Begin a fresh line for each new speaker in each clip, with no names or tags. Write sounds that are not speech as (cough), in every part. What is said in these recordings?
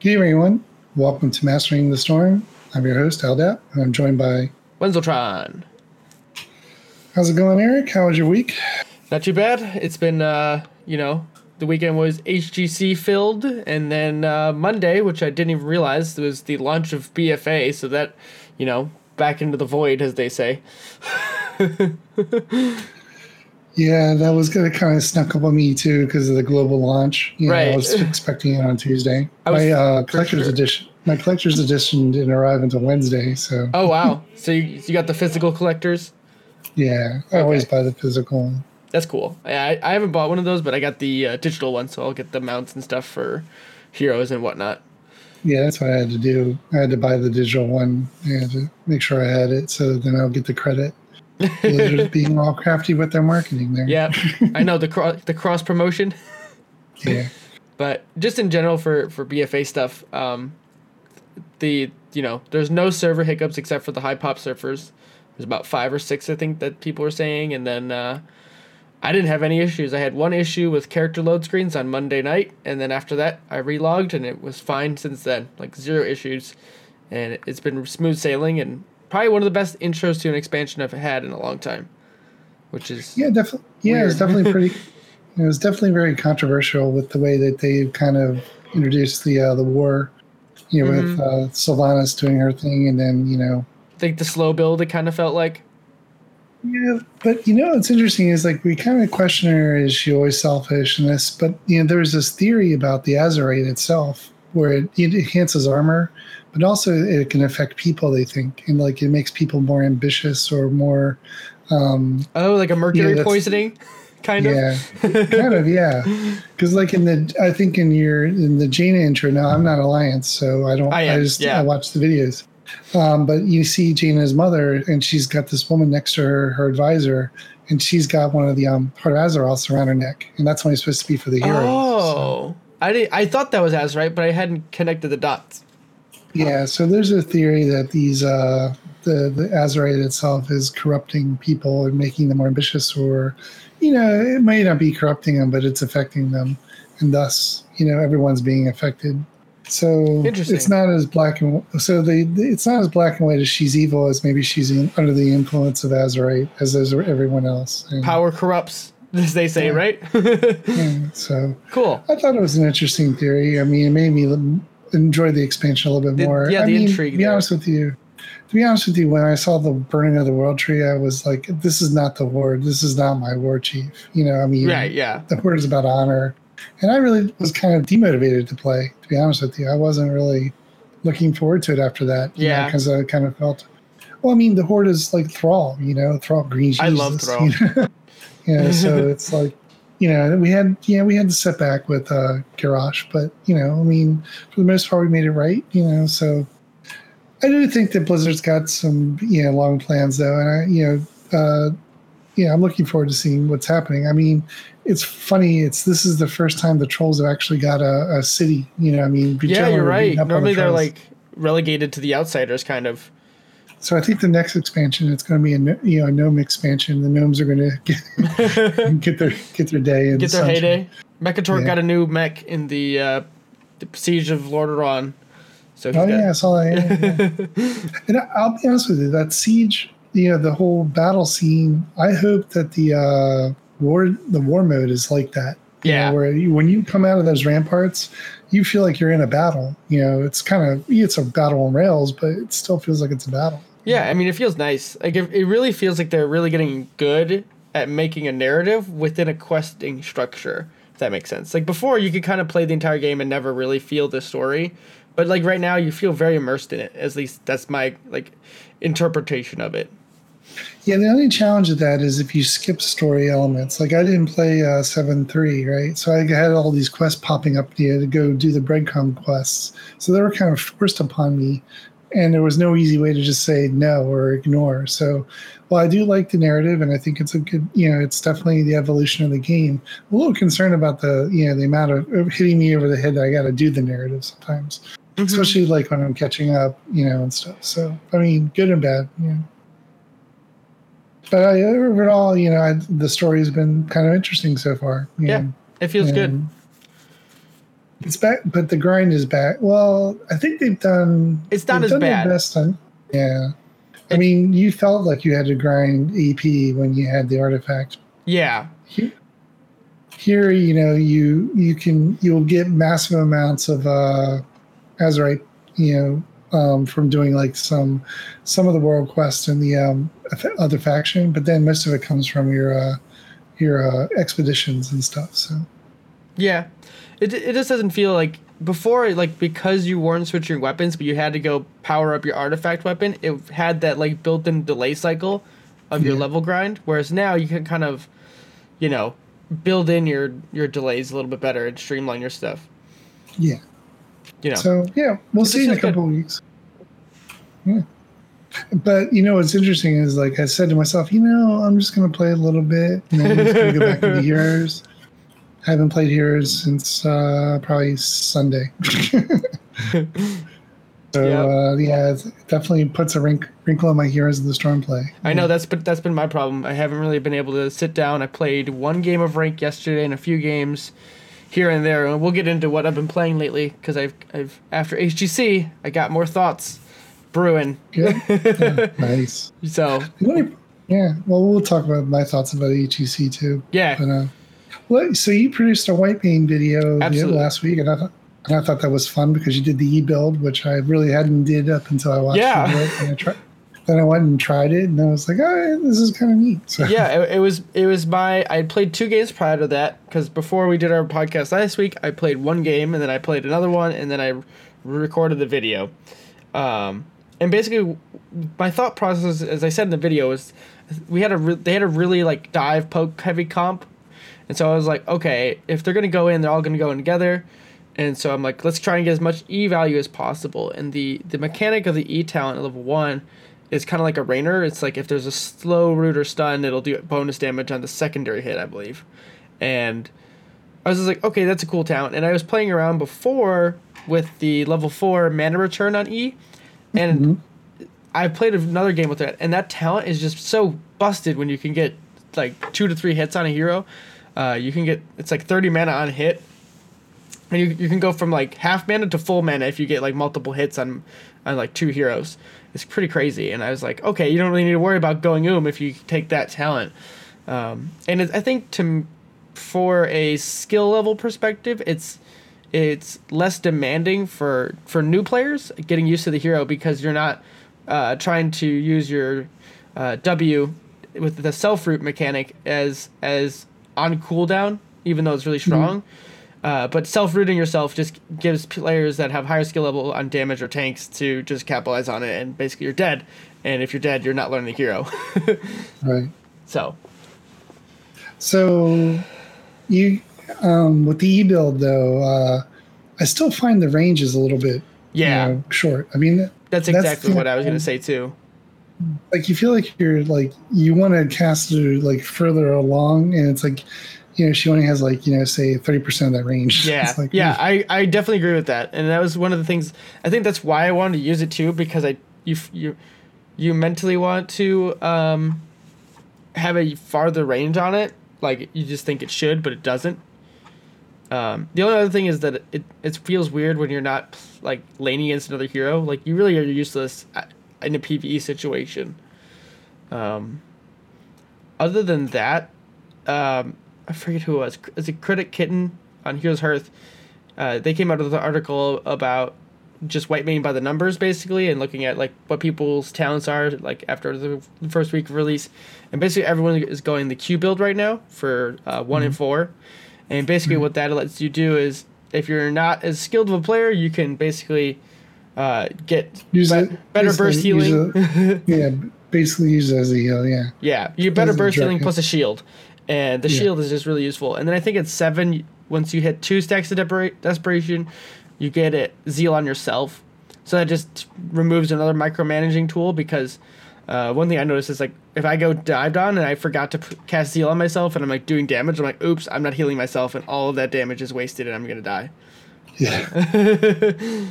Good evening, everyone. Welcome to Mastering the Storm. I'm your host, Aldap, and I'm joined by.
Wenzeltron.
How's it going, Eric? How was your week?
Not too bad. It's been, uh, you know, the weekend was HGC filled, and then uh, Monday, which I didn't even realize, was the launch of BFA, so that, you know, back into the void, as they say. (laughs)
Yeah, that was gonna kind of snuck up on me too because of the global launch. You know,
Right.
I was (laughs) expecting it on Tuesday.
Was-
my uh, collector's
sure.
edition, my collector's edition didn't arrive until Wednesday. So
Oh, wow. so you, you got the physical collectors?
yeah, I always buy the physical.
That's cool. I, I haven't bought one of those, but I got the uh, digital one, so I'll get the mounts and stuff for heroes and whatnot.
Yeah, that's what I had to do. I had to buy the digital one. I had to make sure I had it, so then I'll get the credit. Blizzard's (laughs) being all crafty with their marketing there.
Yeah, (laughs) I know the cro- the cross promotion.
yeah.
but just in general for for BFA stuff, um, the you know there's no server hiccups except for the high pop surfers. There's about five or six I think that people were saying, and then uh, I didn't have any issues. I had one issue with character load screens on Monday night, and then after that I relogged and it was fine since then, like zero issues, and it's been smooth sailing and probably one of the best intros to an expansion I've had in a long time, which is
Yeah, definitely. Yeah, it's definitely pretty. (laughs) It was definitely very controversial with the way that they kind of introduced the uh, the war. You know, with
Mm-hmm.
uh, Sylvanas doing her thing, and then you know,
I think the slow build it kind of felt like.
yeah. But you know, what's interesting is like we kind of question her: is she always selfish and this? But you know, there's this theory about the Azerite itself, where it, it enhances armor, but also it can affect people. They think, and like it makes people more ambitious or more. Um,
Oh, like a mercury poisoning, (laughs) kind of.
yeah, (laughs) kind of, yeah. Because like in the, I think in your in the Jaina intro. Now I'm not Alliance, so I don't.
I
I, just
yeah.
I watch the videos. Um, but you see Jaina's mother, and she's got this woman next to her, her advisor, and she's got one of the um part of Azeroth around her neck, and that's only supposed to be for the heroes. so-
Oh, I did. I thought that was Azerite, but I hadn't connected the dots.
Yeah, so there's a theory that these uh, the the Azerite itself is corrupting people and making them more ambitious, or you know, it may not be corrupting them, but it's affecting them, and thus, you know, everyone's being affected. So
Interesting.
it's not as black and so they it's not as black and white as she's evil as maybe she's in, under the influence of Azerite as is everyone else. And,
Power corrupts, as they say,
Yeah.
right? (laughs)
yeah, so
cool.
I thought it was an interesting theory. I mean, it made me enjoy the expansion a little bit
The-
more.
yeah,
I
the
mean,
intrigue
To be
there.
honest with you, to be honest with you, when I saw the burning of the world tree, I was like, "This is not the war. This is not my war chief." You know, I mean,
Right. Yeah.
the word is about honor, and I really was kind of demotivated to play. To be honest with you, I wasn't really looking forward to it after that.
Yeah.
because I kind of felt. Well, I mean, the horde is like Thrall, you know, Thrall Green.
I love Thrall.
you know? (laughs) yeah, so (laughs) it's like, you know, we had, yeah, we had to sit back with uh, Garrosh, but you know, I mean, for the most part, we made it right, you know. So I do think that Blizzard's got some, you know, long plans though, and I, you know, uh, yeah, I'm looking forward to seeing what's happening. I mean, it's funny. It's this is the first time the trolls have actually got a, a city. You know, I mean,
Yeah, you're right.
the
Normally they're like relegated to the outsiders, kind of.
So I think the next expansion it's going to be a you know a gnome expansion. The gnomes are going (laughs) to get, (laughs) get their get their day and
Get their heyday. Mekkatorque
Yeah.
got a new mech in the, uh, the Siege of Lordaeron. So
Oh yeah, I saw that. Yeah, yeah. (laughs) and I'll be honest with you, that siege, you know, the whole battle scene. I hope that the uh, war the war mode is like that. you know,
Yeah.
where you, when you come out of those ramparts, you feel like you're in a battle. You know, it's kind of it's a battle on rails, but it still feels like it's a battle.
Yeah, I mean, it feels nice. Like it, it really feels like they're really getting good at making a narrative within a questing structure. If that makes sense. Like before, you could kind of play the entire game and never really feel the story, but like right now, you feel very immersed in it. At least that's my like interpretation of it.
Yeah, the only challenge of that is if you skip story elements. Like I didn't play uh, seven three, right? So I had all these quests popping up to go do the breadcrumb quests. So they were kind of forced upon me, and there was no easy way to just say no or ignore. So, while I do like the narrative, and I think it's a good, you know, it's definitely the evolution of the game. I'm a little concerned about the, you know, the amount of hitting me over the head that I got to do the narrative sometimes, mm-hmm. especially like when I'm catching up, you know, and stuff. So, I mean, good and bad, you know. But I, overall, you know, I, the story has been kind of interesting so far.
Yeah,
know,
It feels good.
It's back, but the grind is back. Well, I think they've done.
It's not as
done
bad.
Best yeah. I
It-
mean, you felt like you had to grind EP when you had the artifact.
Yeah,
Here, here, you know, you you can you'll get massive amounts of uh, Azerite, you know, um, from doing like some some of the world quests in the um, other faction, but then most of it comes from your uh, your uh, expeditions and stuff. So
yeah. It it just doesn't feel like before like because you weren't switching weapons, but you had to go power up your artifact weapon. It had that like built-in delay cycle of your
Yeah.
level grind, whereas now you can kind of, you know, build in your your delays a little bit better and streamline your stuff.
yeah.
You know.
So yeah, we'll see in a couple of weeks. Yeah. But you know what's interesting is like I said to myself, you know, I'm just gonna play a little bit and then I'm just gonna go back into (laughs) Heroes. I haven't played Heroes since uh, probably Sunday. (laughs) so
Yep.
uh, yeah, it definitely puts a wrink, wrinkle on my Heroes of the Storm play.
I know that's been that's been my problem. I haven't really been able to sit down. I played one game of rank yesterday and a few games here and there, and we'll get into what I've been playing lately because I've I've after HGC I got more thoughts brewing.
Yeah, (laughs) yeah, nice.
So
Yeah, well, we'll talk about my thoughts about HGC too.
yeah,
But uh, so you produced a Whitemane video last week, and I thought and I thought that was fun because you did the e build, which I really hadn't did up until I watched
Yeah.
it. And I tried, then I went and tried it, and I was like, oh, this is kind of neat. So
yeah. It, it was it was my I had played two games prior to that because before we did our podcast last week, I played one game and then I played another one and then I recorded the video. Um, and basically, my thought process, as I said in the video, is we had a re- they had a really like dive poke heavy comp, and so I was like, okay, if they're gonna go in, they're all gonna go in together, and so I'm like, let's try and get as much E value as possible. And the the mechanic of the E talent at level one is kind of like a rainer. It's like if there's a slow root or stun, it'll do bonus damage on the secondary hit, I believe, and I was just like, okay, that's a cool talent. And I was playing around before with the level four mana return on E, and
Mhm.
I played another game with that, and that talent is just so busted when you can get like two to three hits on a hero. Uh, you can get it's like thirty mana on hit, and you, you can go from like half mana to full mana if you get like multiple hits on on like two heroes. It's pretty crazy, and I was like, okay, you don't really need to worry about going oom if you take that talent. Um, and it, I think to for a skill level perspective, it's it's less demanding for for new players getting used to the hero because you're not uh, trying to use your uh, W with the self root mechanic as as on cooldown, even though it's really strong. Uh, but self rooting yourself just gives players that have higher skill level on damage or tanks to just capitalize on it, and basically you're dead. And if you're dead, you're not learning the hero. (laughs)
right.
so
So you um, with the e build though, uh, I still find the range is a little bit you
yeah,
know, short. I mean,
that's
that's
exactly
the-
what I was gonna say too.
Like you feel like you're like you want to cast her like further along, and it's like you know she only has like you know say thirty percent of that range. (laughs)
Yeah,
like,
yeah. I, I definitely agree with that, and that was one of the things. I think that's why I wanted to use it too because I you you you mentally want to um have a farther range on it. Like you just think it should, but it doesn't. Um, the only other thing is that it it feels weird when you're not like laning against another hero. Like you really are useless in a PVE situation. Um, other than that, um, I forget who it was. Is it Critic Kitten on Heroes Hearth? Uh, they came out with an article about just Whitemane by the numbers basically and looking at like what people's talents are like after the first week of release and basically everyone is going the q build right now for uh, one and four and basically what that lets you do is if you're not as skilled of a player you can basically uh, get
Use
be-
it-
better burst healing (laughs)
yeah, basically use it as a heal. Yeah,
yeah, you better burst healing plus a shield, and the
Yeah.
shield is just really useful. And then I think at seven, once you hit two stacks of desperation, you get it zeal on yourself. So that just removes another micromanaging tool because uh, one thing I noticed is like if I go dived on and I forgot to p- cast zeal on myself and I'm like doing damage, I'm like, oops, I'm not healing myself, and all of that damage is wasted, and I'm gonna die.
yeah. (laughs)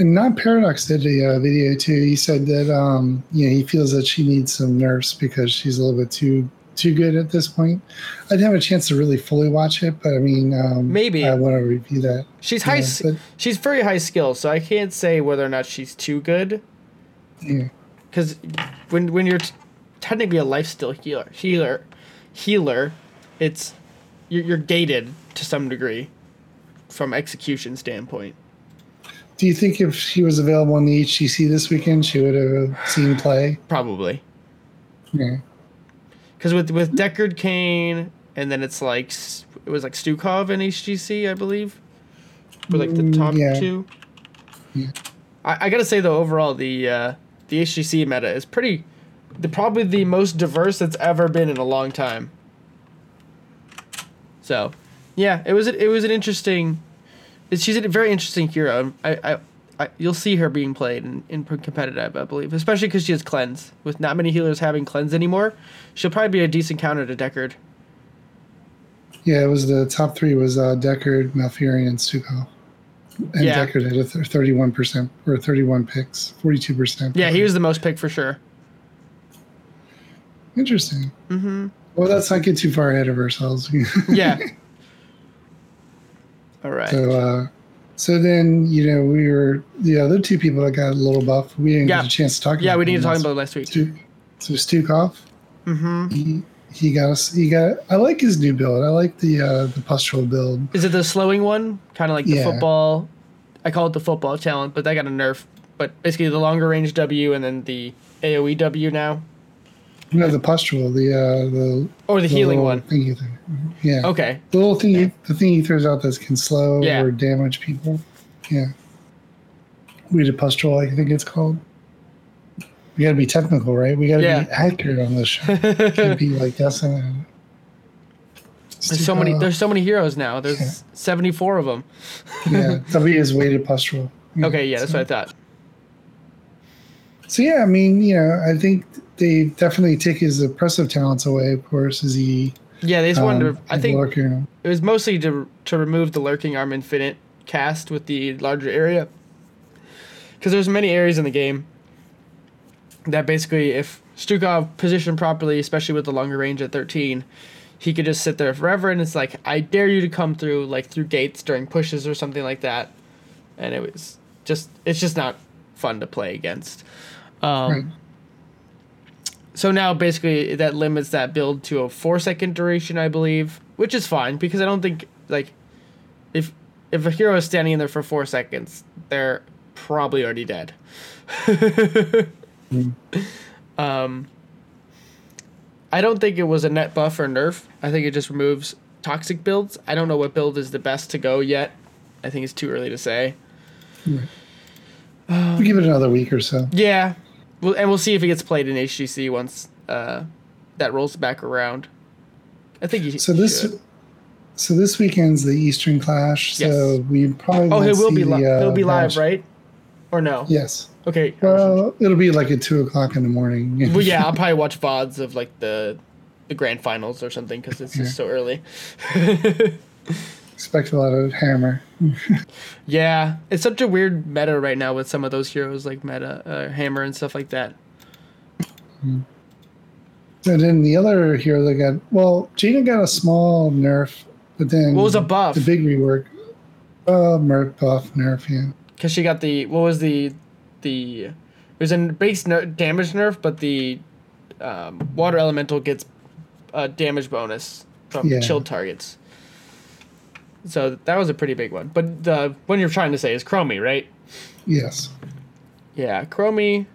and not paradox did a uh, video too. He said that um, you know he feels that she needs some nerfs because she's a little bit too too good at this point. I didn't have a chance to really fully watch it, but I mean, um,
Maybe.
I want to review that.
She's high. She's very high skill, so I can't say whether or not she's too good.
Yeah.
Because when when you're t- technically a lifesteal healer, healer, healer, it's you're, you're gated to some degree from execution standpoint.
Do you think if she was available in the HGC this weekend, she would have seen play?
Probably
Yeah.
because with with Deckard Cain, and then it's like it was like Stukov and HGC, I believe, were like the
Mm,
top
yeah.
two.
Yeah.
I, I gotta say though, overall the uh, the HGC meta is pretty, the probably the most diverse it's ever been in a long time. So, yeah, it was it was an interesting. She's a very interesting hero. I, I, I you'll see her being played in, in competitive, I believe, especially because she has cleanse. With not many healers having cleanse anymore, she'll probably be a decent counter to Deckard.
Yeah, it was the top three was uh, Deckard, Malfurion, and Stukov. And
Yeah.
Deckard had a 31% or 31 picks, 42%.
Yeah, he was the most picked for sure.
Interesting.
Mm-hmm.
Well, let's not get too far ahead of ourselves. (laughs)
Yeah. All right.
so, uh, so then, you know, we were the other two people that got a little buff. We didn't
Yeah.
get a chance to talk
yeah, we need to talk about last week.
Stu- So Stukov,
Mm-hmm.
he, he got us. He got. I like his new build. I like the uh, the pustule build.
Is it the slowing one? Kind of like the
Yeah.
football. I call it the football talent, but that got a nerf. But basically, the longer range W and then the AOE W now,
No, the pustule. The uh, the
or the
the
healing one.
Thingy thing. Yeah.
Okay.
The little thing, he, the thing he throws out that can slow
Yeah.
or damage people. Yeah. We did pustule, I think it's called. We got to be technical, right? We got to
Yeah.
be accurate on this show. Can't be like guessing. it. (laughs)
There's so many. There's so many heroes now. There's
Yeah.
74 of them.
yeah, (laughs) W is weighted pustule. Yeah,
Okay, yeah, that's
so,
what I thought.
So yeah, I mean, you know, I think they definitely take his oppressive talents away. Of course, as he.
Yeah, they just wanted
um,
to. I think
Lurker.
it was mostly to to remove the lurking arm infinite cast with the larger area. Because there's many areas in the game that basically, if Stukov positioned properly, especially with the longer range at 13, he could just sit there forever, and it's like, I dare you to come through, like through gates during pushes or something like that, and it was just, it's just not fun to play against. Um,
Right.
So now basically that limits that build to a four second duration, I believe, which is fine because I don't think like if if a hero is standing in there for four seconds, they're probably already dead. (laughs) (laughs) Um, I don't think it was a net buff or nerf. I think it just removes toxic builds. I don't know what build is the best to go yet. I think it's too early to say.
we give it another week or so.
Yeah, well, and we'll see if it gets played in HGC once uh, that rolls back around. I think you.
So this,
should.
so this weekend's the Eastern Clash. So
Yes.
we probably
Oh, it will be li-
the, uh,
it'll be live,
match.
right? Or no?
Yes.
Okay.
Well, it'll be like at two o'clock in the morning.
well, yeah, I'll probably watch vods of like the the grand finals or something because it's just so early. (laughs)
Expect a lot of hammer. (laughs)
yeah, it's such a weird meta right now with some of those heroes like meta uh, hammer and stuff like that.
And then the other hero that got well, Jaina got a small nerf, but then
What was a buff?
The big rework. Uh, Merc buff nerf. Yeah.
Because she got the what was the the it was a base ner- damage nerf, but the um, water elemental gets a damage bonus from
Yeah.
chilled targets. So that was a pretty big one. But the one you're trying to say is Chromie, right?
Yes.
Yeah, Chromie.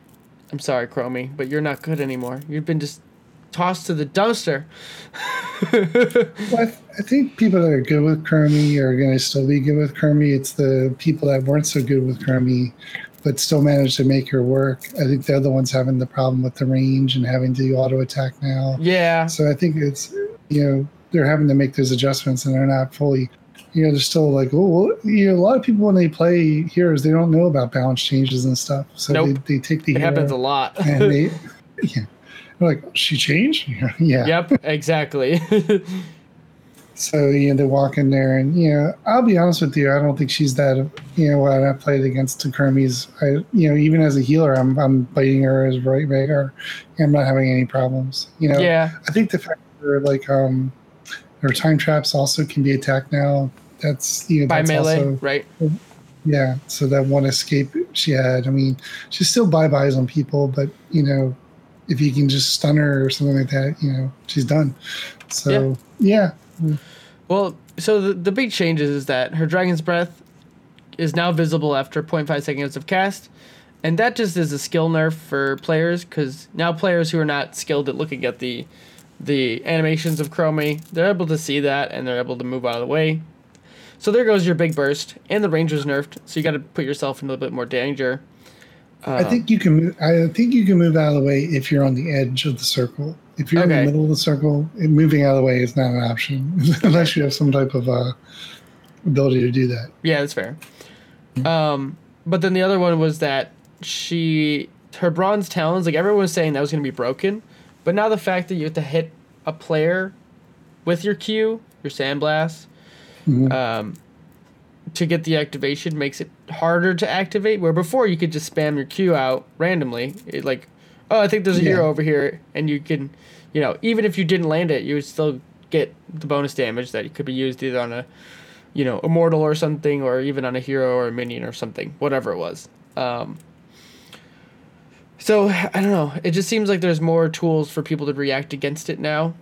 I'm sorry, Chromie, but you're not good anymore. You've been just tossed to the dumpster. (laughs)
Well, I, th- I think people that are good with Chromie are going to still be good with Chromie. It's the people that weren't so good with Chromie, but still managed to make her work. I think they're the ones having the problem with the range and having to auto attack now.
yeah,
So I think it's you know they're having to make those adjustments and they're not fully. You know, they're still like, oh, well, you know, a lot of people when they play heroes, they don't know about balance changes and stuff. So
Nope.
they, they take the
it happens a lot. (laughs)
and they, (laughs) yeah, they're like, she changed? (laughs) yeah.
yep, exactly.
So you know they walk in there, and you know I'll be honest with you, I don't think she's that. You know when I played against the Kermis, I you know even as a healer, I'm I'm biting her as right vigor. I'm not having any problems. You know,
yeah,
I think the fact her like um her time traps also can be attacked now. That's you know
by
that's
melee,
also,
right?
yeah. So that one escape she had. I mean, she still bye byes on people, but you know, if you can just stun her or something like that, you know, she's done. So yeah,
Well, so the, the big changes is that her Dragon's Breath is now visible after 0.5 seconds of cast, and that just is a skill nerf for players because now players who are not skilled at looking at the the animations of Chromie, they're able to see that and they're able to move out of the way. So there goes your big burst, and the range was nerfed, so you got to put yourself in a little bit more danger.
I think you can. move- I think you can move out of the way if you're on the edge of the circle. If you're in the middle of the circle, moving out of the way is not an option (laughs) unless you have some type of uh, ability to do that.
Yeah, that's fair. Um, but then the other one was that she her bronze talons, like everyone was saying that was gonna be broken, but now the fact that you have to hit a player with your Q, your sandblast,
Mhm.
um, to get the activation makes it harder to activate. Where before you could just spam your Q out randomly, it like, oh, I think there's a
Yeah.
hero over here, and you can, you know, even if you didn't land it, you would still get the bonus damage that could be used either on a you know, immortal or something, or even on a hero or a minion or something, whatever it was. Um, so I don't know. It just seems like there's more tools for people to react against it now.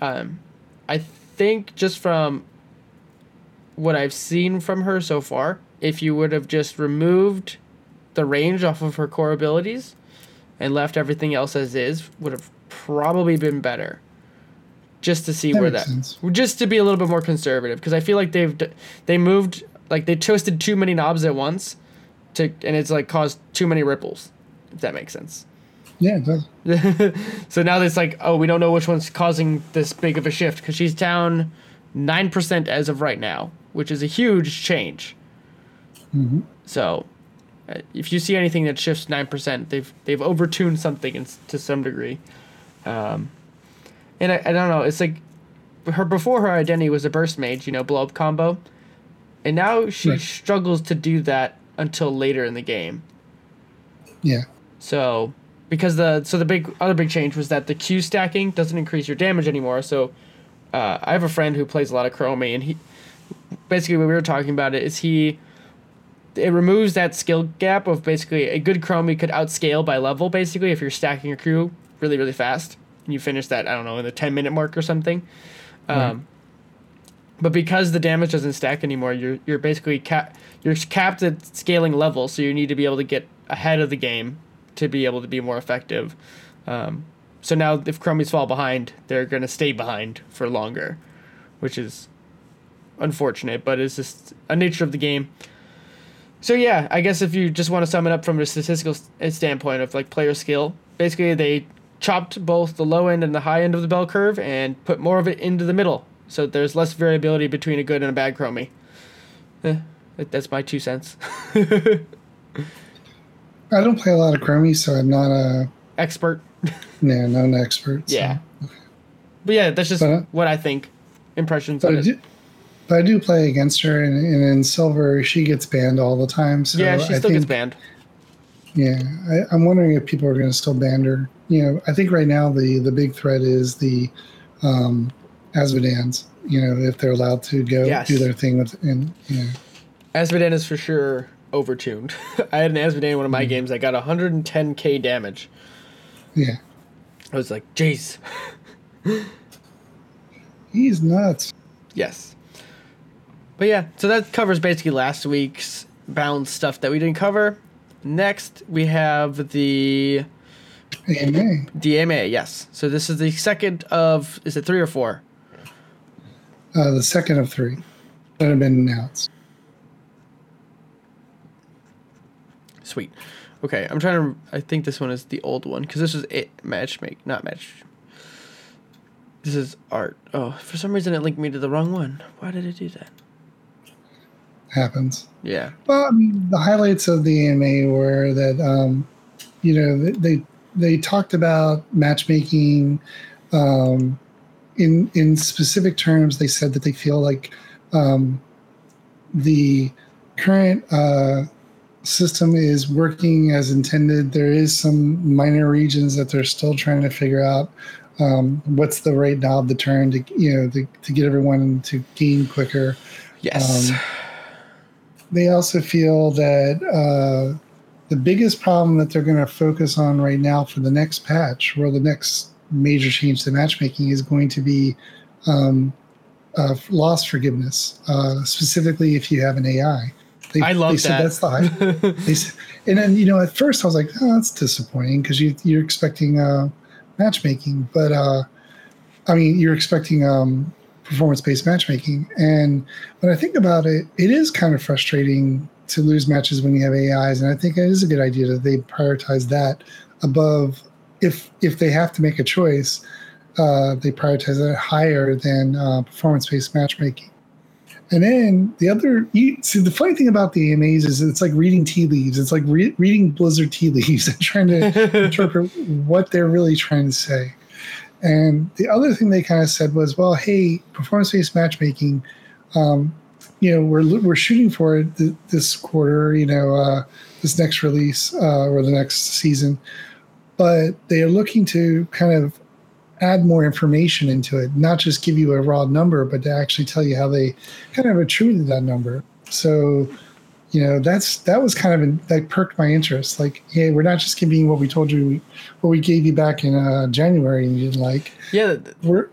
Um, I think just from what I've seen from her so far, if you would have just removed the range off of her core abilities and left everything else as is, would have probably been better. Just to see
That
where that
sense.
just to be a little bit more conservative because I feel like they've they moved like they twisted too many knobs at once to and it's like caused too many ripples if that makes sense.
Yeah, it does. (laughs)
so now it's like oh we don't know which one's causing this big of a shift because she's down 9% as of right now which is a huge change.
Mhm.
So uh, if you see anything that shifts 9% they've they've overtuned something in, to some degree. Um, and I, I don't know. It's like her before her identity was a burst mage, you know, blow up combo, and now she
Right.
struggles to do that until later in the game.
Yeah.
So because the so the big other big change was that the Q stacking doesn't increase your damage anymore. So uh, I have a friend who plays a lot of Chromie, and he basically what we were talking about it is he it removes that skill gap of basically a good Chromie could outscale by level basically if you're stacking your crew really really fast and you finish that I don't know in the ten minute mark or something. Um, but because the damage doesn't stack anymore, you're you're basically cap you're capped at scaling level, so you need to be able to get ahead of the game to be able to be more effective. Um, so now, if Chromies fall behind, they're gonna stay behind for longer, which is unfortunate, but it's just a nature of the game. So yeah, I guess if you just want to sum it up from a statistical standpoint of like player skill, basically they chopped both the low end and the high end of the bell curve and put more of it into the middle, so there's less variability between a good and a bad chromie. Eh, that's my two cents. (laughs)
I don't play a lot of Chromie, so I'm not a
Expert,
no, not an expert. so-
yeah. But yeah, that's just
But, uh,
what I think. Impressions
But I,
it.
do, but I do play against her, and, and in silver, she gets banned all the time. So
yeah, she
I
still
think,
gets banned.
Yeah, I, I'm wondering if people are going to still ban her. You know, I think right now the the big threat is the um. You know, if they're allowed to go
Yes.
do their thing with, and you know,
is for sure overtuned. (laughs) I had an Azmodan in one of
Mm-hmm.
my games. I got 110k damage.
Yeah,
I was like, jeez.
he's nuts.
Yes. But yeah, so that covers basically last week's bound stuff that we didn't cover. Next, we have the
AMA.
DMA. Yes. So this is the second of is it three or four?
Uh, the second of three that have been announced.
Sweet. Okay, I'm trying to. I think this one is the old one because this is it matchmake, not match. This is art. Oh, for some reason it linked me to the wrong one. Why did it do that?
Happens.
Yeah.
Well, I mean, the highlights of the AMA were that um, you know they they talked about matchmaking. Um, in in specific terms, they said that they feel like um, the current uh, system is working as intended. There is some minor regions that they're still trying to figure out um, what's the right knob to turn to you know to, to get everyone to gain quicker.
Yes. Um,
they also feel that uh, the biggest problem that they're going to focus on right now for the next patch, or the next major change to matchmaking, is going to be um, uh, loss forgiveness, uh, specifically if you have an AI.
They, I love
they
that.
that's the (laughs) high. they, and then you know, at first I was like, oh, that's disappointing because you, you're expecting uh, matchmaking, but uh, I mean, you're expecting um, performance-based matchmaking. And when I think about it, it is kind of frustrating to lose matches when you have AIs, and I think it is a good idea that they prioritize that above if if they have to make a choice, uh, they prioritize it higher than uh, performance-based matchmaking. And then the other, you, see, the funny thing about the AMAs is it's like reading tea leaves. It's like re- reading Blizzard tea leaves (laughs) and trying to (laughs) interpret what they're really trying to say. And the other thing they kind of said was, well, hey, performance based matchmaking, um, you know, we're, we're shooting for it th- this quarter, you know, uh, this next release uh, or the next season. But they are looking to kind of add more information into it, not just give you a raw number, but to actually tell you how they kind of attributed that number. So, you know, that's that was kind of that perked my interest. Like, hey, we're not just giving you what we told you, what we gave you back in uh, January, and you didn't like.
Yeah,
we're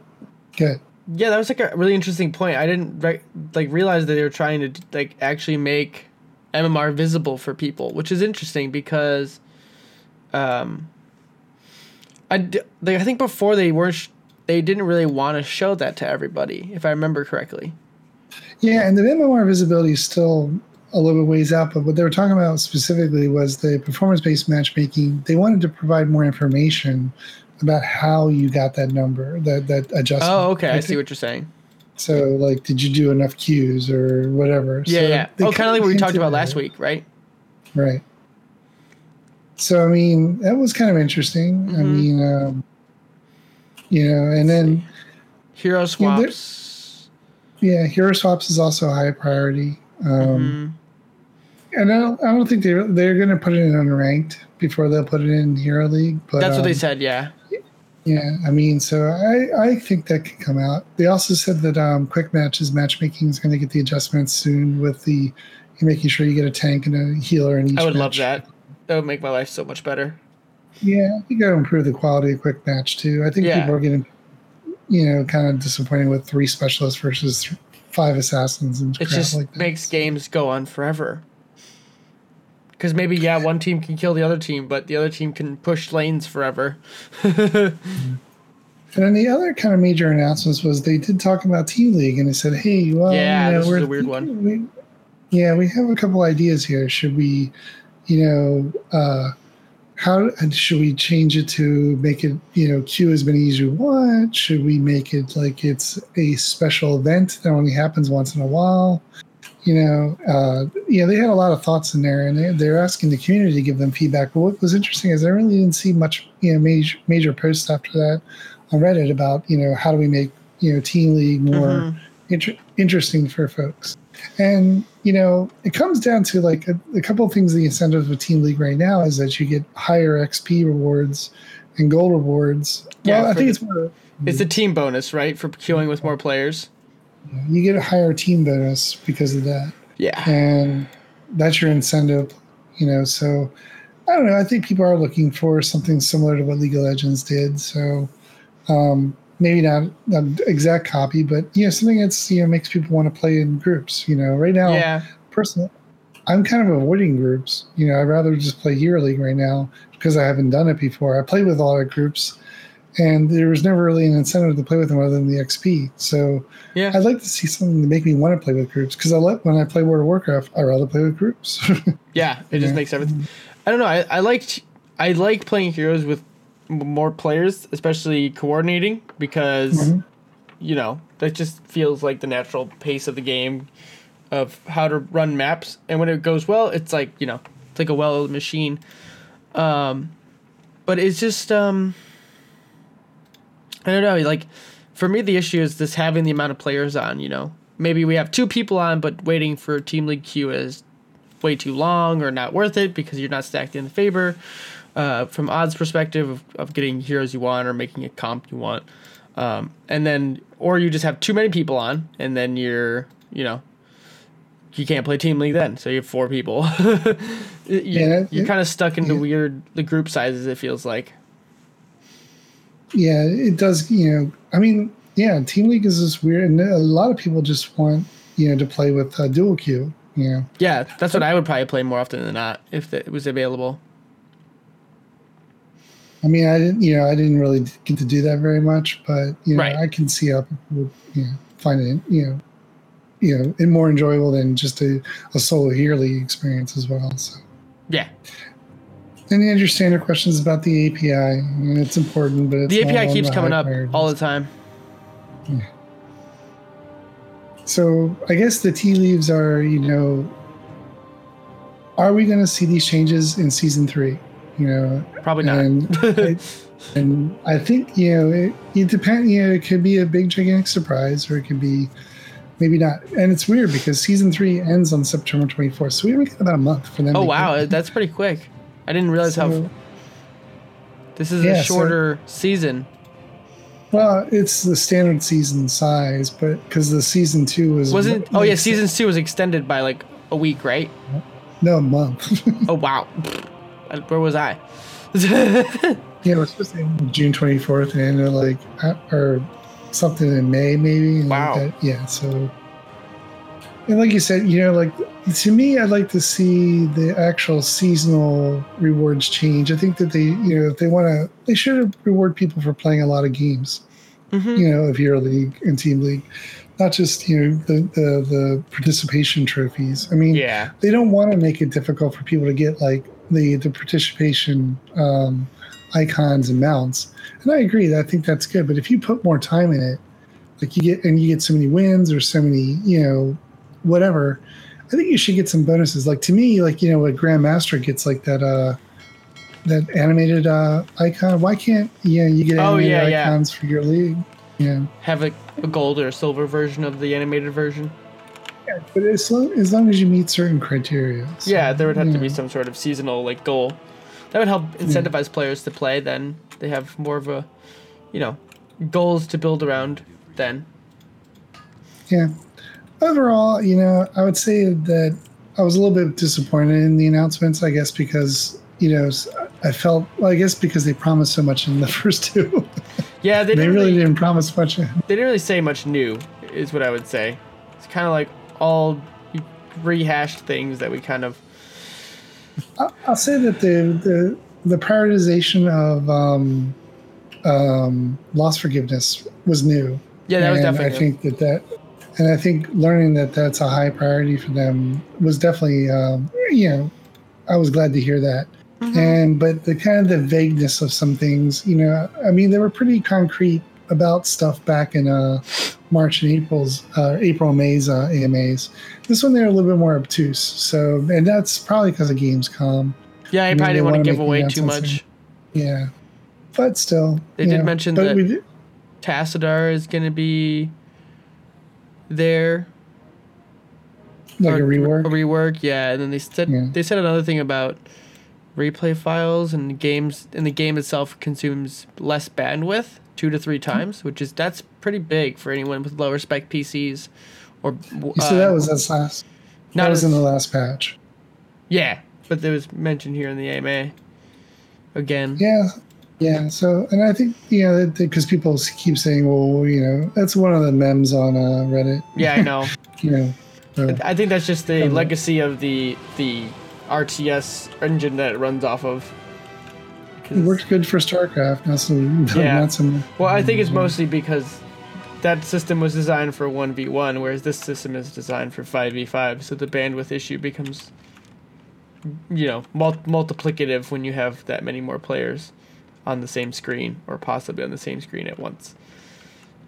good.
Yeah, that was like a really interesting point. I didn't re- like realize that they were trying to like actually make MMR visible for people, which is interesting because, um, I, like, I think before they weren't sh- they didn't really want to show that to everybody, if I remember correctly.
Yeah, and the MMR visibility is still a little bit ways out, but what they were talking about specifically was the performance based matchmaking. They wanted to provide more information about how you got that number, that that adjustment.
Oh, okay, I, I see what you're saying.
So, like, did you do enough queues or whatever?
Yeah,
so
yeah. Oh, kind of like what we talked about last week, right?
Right. So I mean, that was kind of interesting. Mm-hmm. I mean, um, you know, and then
hero swaps.
You know, yeah, hero swaps is also a high priority. Um, mm-hmm. And I don't, I don't think they're they're going to put it in unranked before they'll put it in Hero League. But
that's what they um, said. Yeah.
Yeah, I mean, so I, I think that could come out. They also said that um, quick matches matchmaking is going to get the adjustments soon with the making sure you get a tank and a healer in each.
I would
match.
love that that would make my life so much better.
Yeah, I think that would improve the quality of quick match too. I think yeah. people are getting, you know, kind of disappointed with three specialists versus five assassins and
it just like makes games go on forever. Because maybe yeah, one team can kill the other team, but the other team can push lanes forever. (laughs)
And then the other kind of major announcements was they did talk about Team League, and they said, "Hey, well,
yeah,
you know,
this is a weird one.
We, yeah, we have a couple ideas here. Should we you know, uh, how should we change it to make it, you know, queue as many as you want? Should we make it like it's a special event that only happens once in a while? You know, uh, yeah, they had a lot of thoughts in there, and they, they're asking the community to give them feedback. But what was interesting is I really didn't see much, you know, major major posts after that on Reddit about, you know, how do we make, you know, Team League more mm-hmm. inter- interesting for folks. And you know, it comes down to like a, a couple of things. The incentives with Team League right now is that you get higher XP rewards and gold rewards.
Yeah, well, I think the, it's more. It's a team bonus, right, for queuing with more players.
You get a higher team bonus because of that.
Yeah,
and that's your incentive. You know, so I don't know. I think people are looking for something similar to what League of Legends did. So um, maybe not an exact copy, but you know, something that's you know makes people want to play in groups. You know, right now,
yeah.
personally, I'm kind of avoiding groups. You know, I'd rather just play Hero League right now because I haven't done it before. I play with a lot of groups, and there was never really an incentive to play with them other than the XP. So
yeah,
I'd like to see something to make me want to play with groups because I let when I play World of Warcraft, I rather play with groups. (laughs)
yeah, it just makes everything. I don't know. I, I liked I like playing heroes with more players, especially coordinating, because mm-hmm. you know that just feels like the natural pace of the game of how to run maps. And when it goes well, it's like you know it's like a well-oiled machine. Um, but it's just um, I don't know. Like for me, the issue is this having the amount of players on. You know, maybe we have two people on, but waiting for Team League queue is way too long or not worth it because you're not stacked in the favor uh, from odds perspective of, of getting heroes you want or making a comp you want. Um, and then, or you just have too many people on, and then you're, you know, you can't play team league then. So you have four people. (laughs) you,
Yeah,
you're kind of stuck into
yeah.
weird the group sizes. It feels like.
Yeah, it does. You know, I mean, yeah, Team League is just weird, and a lot of people just want you know to play with uh, dual queue. You know,
Yeah, that's what I would probably play more often than not if it was available.
I mean, I didn't, you know, I didn't really get to do that very much, but you know,
Right.
I can see how people you know, find it, you know, you know, it more enjoyable than just a, a solo yearly experience as well. So,
Yeah,
and then your standard questions about the API, and it's important, but it's
the API keeps
the
coming up
priorities.
all the time. Yeah.
So I guess the tea leaves are, you know, are we going to see these changes in season three? You know,
Probably not.
and (laughs) I, and I think you know it, it depends. You know, it could be a big gigantic surprise, or it could be maybe not. And it's weird because season three ends on September 24th, so we only got about a month for them.
oh wow,
get-
that's pretty quick. I didn't realize how this is
yeah,
a
so-
shorter season.
Well, it's the standard season size, but because the season two was
Wasn't oh yeah, season two was extended by like a week, right?
no a month. (laughs)
Oh wow, where was I? (laughs)
Yeah, it was supposed to June 24th and like, or something in May, maybe. like
Wow.
that. Yeah, so. And like you said, you know, like to me, I'd like to see the actual seasonal rewards change. I think that they, you know, if they want to, they should reward people for playing a lot of games,
hmm
you know, of Hero League and Team League, not just, you know, the, the, the participation trophies. I mean,
Yeah,
they don't want to make it difficult for people to get like the the participation um, icons and mounts. And I agree. I think that's good. But if you put more time in it, like you get and you get so many wins or so many, you know, whatever. I think you should get some bonuses. Like to me, like you know, a Grandmaster gets like that uh that animated uh icon. Why can't you know you get
Oh,
animated
yeah, yeah.
icons for your league? Yeah.
have a, a gold or a silver version of the animated version.
Yeah, but as long, as long as you meet certain criteria. So,
Yeah, there would have to be some sort of seasonal like goal that would help incentivize players to play. Then they have more of a, you know, goals to build around. Then
Yeah. Overall, you know, I would say that I was a little bit disappointed in the announcements, I guess, because, you know, I felt, well, I guess because they promised so much in the (laughs) first two.
yeah, they
they
didn't
really
really,
didn't promise much.
they didn't really say much new, is what I would say. It's kind of like all rehashed things that we kind of
I'll say that the, the, the prioritization of um, um, loss forgiveness was new.
yeah that was
and
definitely
I think that that, and I think learning that that's a high priority for them was definitely, um, you know, I was glad to hear that.
Mhm.
And but the kind of the vagueness of some things, you know, I mean, they were pretty concrete about stuff back in uh, March and April's uh, April and May's uh, AMAs. This one they're a little bit more obtuse. So, and that's probably because of Gamescom.
yeah. I probably didn't want
wanna
give away too much.
Yeah, but still,
They did
know,
mention
but
that-
did,
Tassadar is gonna be there.
like a
or-
rework.
A rework, yeah. And then they said
Yeah.
they said another thing about replay files and games and the game itself consumes less bandwidth two to three times, which is that's pretty big for anyone with lower spec PCs. Or uh,
so that was that's last.
not
that was
as,
in the last patch.
yeah, but it was mentioned here in the AMA again.
Yeah, yeah. So, and I think you know because people keep saying, well, you know, that's one of the memes on uh, Reddit.
Yeah, I know. (laughs)
You know, so,
I think that's just the legacy of the the RTS engine that it runs off of.
It worked good for StarCraft. (laughs) Not so,
Yeah.
not so
Well, I think it's mostly because that system was designed for 1v1, whereas this system is designed for 5v5, so the bandwidth issue becomes, you know, mul- multiplicative when you have that many more players on the same screen, or possibly on the same screen at once.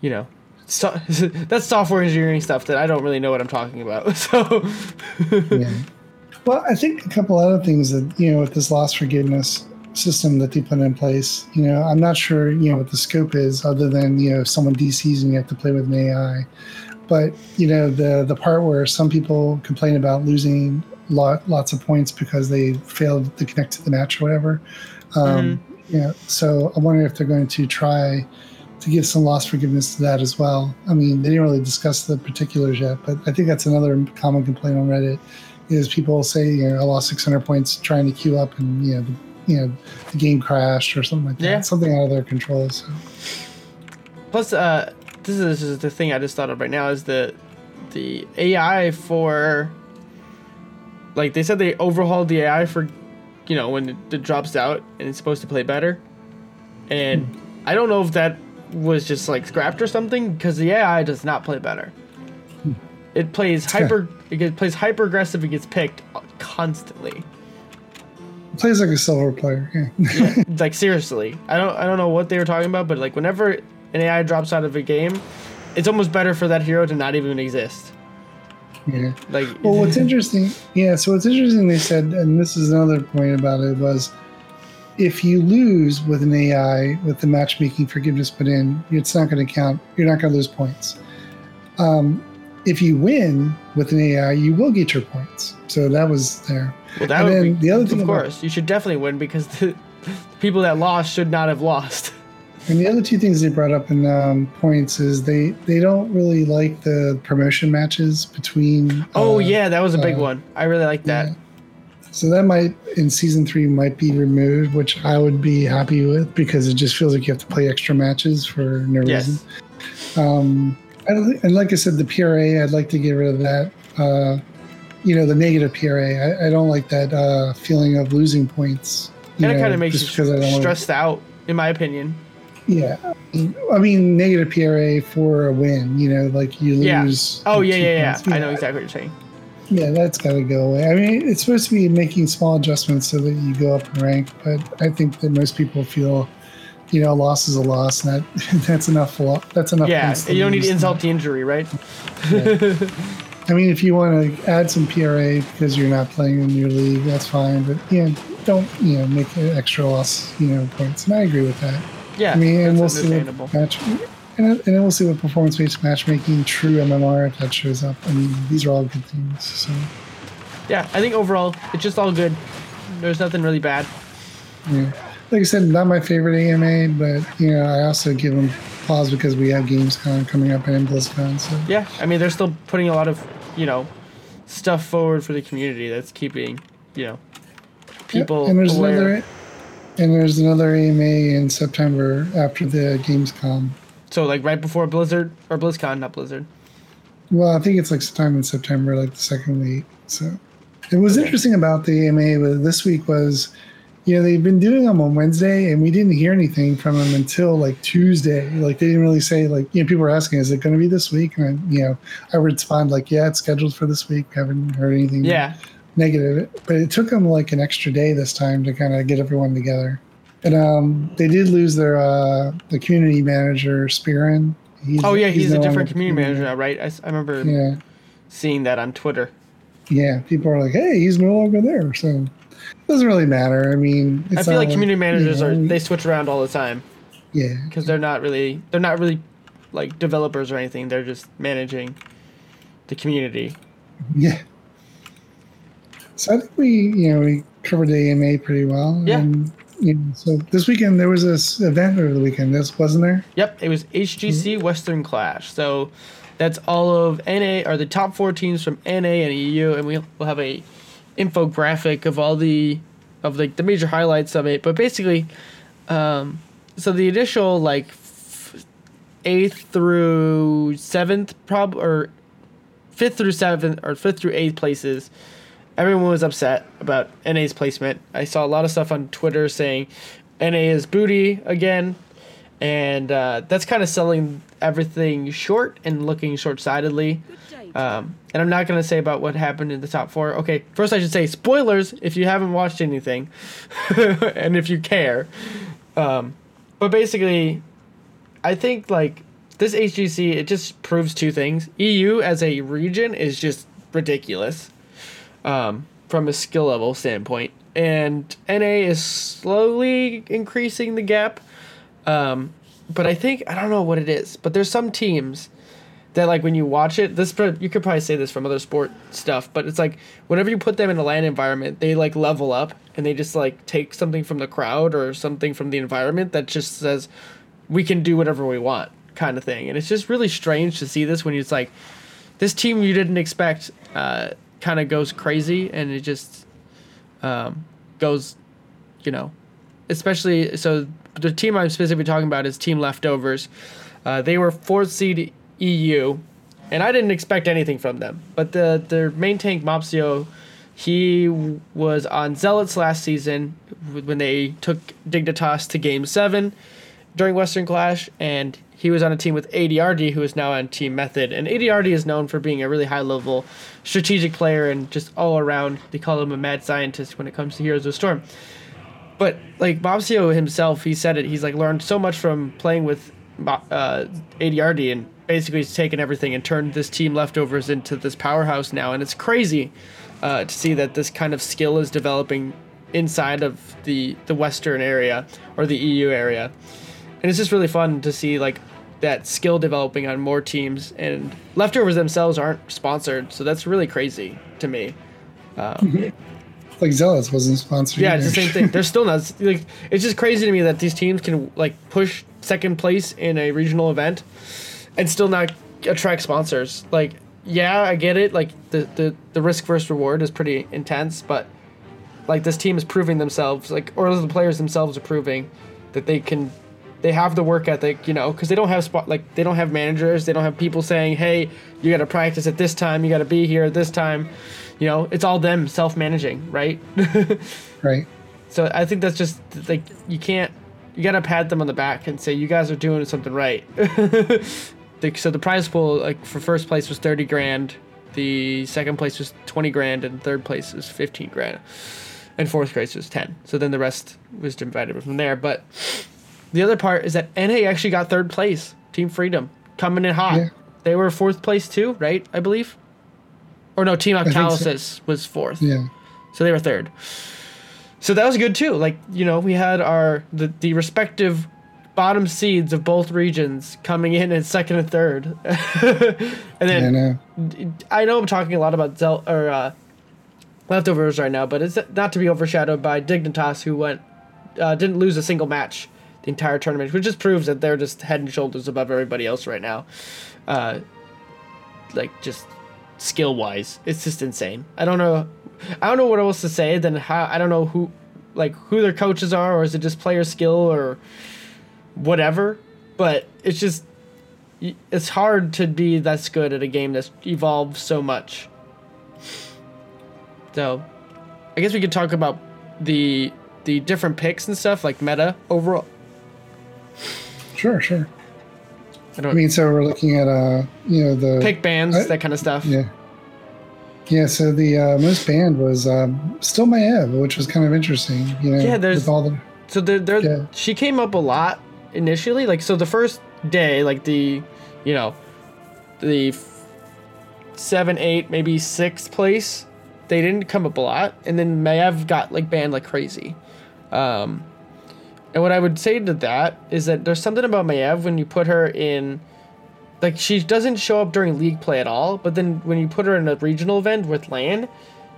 You know, so, (laughs) that's software engineering stuff that I don't really know what I'm talking about. (laughs) So,
yeah. Well, I think a couple other things that you know with this loss forgiveness system that they put in place. You know, I'm not sure you know what the scope is, other than you know if someone DCs and you have to play with an AI. But you know the the part where some people complain about losing lot, lots of points because they failed to connect to the match or whatever. Um, know, so I wonder if they're going to try to give some loss forgiveness to that as well. I mean, they didn't really discuss the particulars yet, but I think that's another common complaint on Reddit is people say, you know, I lost 600 points trying to queue up and, you know, the, you know, the game crashed or something like that.
Yeah.
Something out of their control. So.
Plus, uh, this is, this is the thing I just thought of right now is the the AI for like they said they overhauled the AI for you know when it, it drops out and it's supposed to play better, and I don't know if that was just like scrapped or something because the AI does not play better. It plays hyper. It plays hyper aggressive. It gets picked constantly.
Plays like a silver player. Yeah.
like seriously, I don't I don't know what they were talking about, but like whenever an AI drops out of a game, it's almost better for that hero to not even exist.
yeah.
Like
Well, what's interesting, yeah. So what's interesting, they said, and this is another point about it was, if you lose with an AI with the matchmaking forgiveness put in, it's not going to count. You're not going to lose points. Um, if you win with an AI, you will get your points. So that was there.
Well, that
and
would
then
be,
the other thing
of
about-
course, you should definitely win because the, the people that lost should not have lost.
And the other two things they brought up in um, points is they they don't really like the promotion matches between.
Oh
uh,
yeah, that was a big
uh,
one. I really like that.
Yeah. So that might in season three might be removed, which I would be happy with because it just feels like you have to play extra matches for no
Yes.
reason. Um, I don't think, and like I said, the PRA, I'd like to get rid of that. Uh, you know, the negative PRA. I, I don't like that uh, feeling of losing points. you
And it kind of makes
just because I
you stressed out, in my opinion.
Yeah, I mean negative PRA for a win. You know, like you
Yeah.
lose.
Oh
two
yeah, yeah, yeah. I know exactly what you're saying.
Yeah, that's got to go away. I mean, it's supposed to be making small adjustments so that you go up in rank, but I think that most people feel, you know, a loss is a loss, and that (laughs) that's enough. That's enough.
Yeah, you don't need to insult the injury, right? (laughs)
I mean, if you want to add some PRA because you're not playing in your league, that's fine. But yeah, don't you know make an extra loss, you know, points. And I agree with that.
Yeah,
I mean, and we'll see what match, and, and then we'll see what performance-based matchmaking, true MMR, if that shows up. I mean, these are all good things. So.
Yeah, I think overall it's just all good. There's nothing really bad.
Yeah. Like I said, not my favorite AMA, but you know, I also give them pause because we have Gamescom coming up and BlizzCon. So
Yeah, I mean they're still putting a lot of, you know, stuff forward for the community that's keeping, you know, people
Yeah, and there's
aware.
another, and there's another AMA in September after the Gamescom.
So like right before Blizzard or BlizzCon, not Blizzard.
Well, I think it's like sometime in September, like the second week. So it was interesting about the AMA with this week was, you know, they've been doing them on Wednesday, and we didn't hear anything from them until like Tuesday. Like they didn't really say like you know people were asking, is it going to be this week? And I, you know, I respond like, yeah, it's scheduled for this week. I haven't heard anything
Yeah,
negative, but it took them like an extra day this time to kind of get everyone together. And um, they did lose their uh, the community manager, Spyrian. He's,
Oh yeah, he's,
no
a different community manager now, right? I remember
Yeah.
seeing that on Twitter.
yeah, people are like, "Hey, he's no longer there," so doesn't really matter. I mean,
I feel
not
like community managers
you
are they switch around all the time
yeah,
because they're not really they're not really like developers or anything. They're just managing the community.
yeah. So I think we, you know, we covered the AMA pretty well.
Yeah.
And, you know, so this weekend there was this event over the weekend. This wasn't there.
Yep, it was HGC mm-hmm. Western Clash. So that's all of NA or the top four teams from NA and EU, and we'll, we'll have a infographic of all the of like the major highlights of it. But basically, um, so the initial like f- eighth through seventh prob or fifth through seventh or fifth through eighth places. Everyone was upset about NA's placement. I saw a lot of stuff on Twitter saying NA is booty again and uh, that's kind of selling everything short and looking short-sightedly. Um, and I'm not gonna say about what happened in the top four. Okay, first I should say spoilers if you haven't watched anything, (laughs) and if you care. Um, but basically, I think like this HGC it just proves two things. EU as a region is just ridiculous, um, from a skill level standpoint, and NA is slowly increasing the gap. Um, but I think I don't know what it is, but there's some teams that like when you watch it, this you could probably say this from other sport stuff, but it's like whenever you put them in a land environment, they like level up and they just like take something from the crowd or something from the environment that just says we can do whatever we want kind of thing. And it's just really strange to see this when it's like this team you didn't expect uh, kind of goes crazy and it just um, goes, you know, especially so the team I'm specifically talking about is Team Leftovers. Uh, they were fourth seed EU, and I didn't expect anything from them. But the their main tank Mopsio, he was on Zealots last season when they took Dignitas to Game Seven during Western Clash, and he was on a team with ADRD, who is now on Team Method. And ADRD is known for being a really high level strategic player and just all around. They call him a mad scientist when it comes to Heroes of Storm. But like Mopsio himself, he said it. He's like learned so much from playing with uh, ADRD and basically he's taken everything and turned this team leftovers into this powerhouse now. And it's crazy uh, to see that this kind of skill is developing inside of the the Western area or the EU area. And it's just really fun to see like that skill developing on more teams and leftovers themselves aren't sponsored so that's really crazy to me um, (laughs)
like zealots wasn't sponsored
yeah either. it's the same thing they're still not like it's just crazy to me that these teams can like push second place in a regional event and still not attract sponsors like yeah i get it like the the, the risk versus reward is pretty intense but like this team is proving themselves like or the players themselves are proving that they can they have the work ethic, you know, because they don't have spot like they don't have managers, they don't have people saying, "Hey, you got to practice at this time, you got to be here at this time." You know, it's all them self-managing, right? (laughs)
right.
So I think that's just like you can't you got to pat them on the back and say you guys are doing something right. (laughs) so the prize pool like for first place was 30 grand, the second place was 20 grand and third place was 15 grand. And fourth place was 10. So then the rest was divided from there, but the other part is that NA actually got third place. Team Freedom coming in hot. Yeah. They were fourth place too, right? I believe. Or no, Team Octalysis so. was fourth.
Yeah.
So they were third. So that was good too. Like you know, we had our the, the respective bottom seeds of both regions coming in at second and third. (laughs) and then yeah, no. I know I'm talking a lot about Zel or uh, leftovers right now, but it's not to be overshadowed by Dignitas, who went uh, didn't lose a single match the entire tournament, which just proves that they're just head and shoulders above everybody else right now. Uh, like just skill wise, it's just insane. I don't know, I don't know what else to say than how I don't know who, like who their coaches are, or is it just player skill or whatever. But it's just it's hard to be that's good at a game that's evolved so much. So, I guess we could talk about the the different picks and stuff like meta overall
Sure, sure. I, I mean, so we're looking at uh, you know, the
pick bands, I, that kind of stuff.
Yeah. Yeah, so the uh, most banned was um, still Maiev, which was kind of interesting. You know,
yeah, there's all the so there, there yeah. she came up a lot initially. Like so, the first day, like the, you know, the seven, eight, maybe sixth place, they didn't come up a lot, and then Maiev got like banned like crazy. Um, and what I would say to that is that there's something about Maiev when you put her in, like she doesn't show up during league play at all, but then when you put her in a regional event with LAN,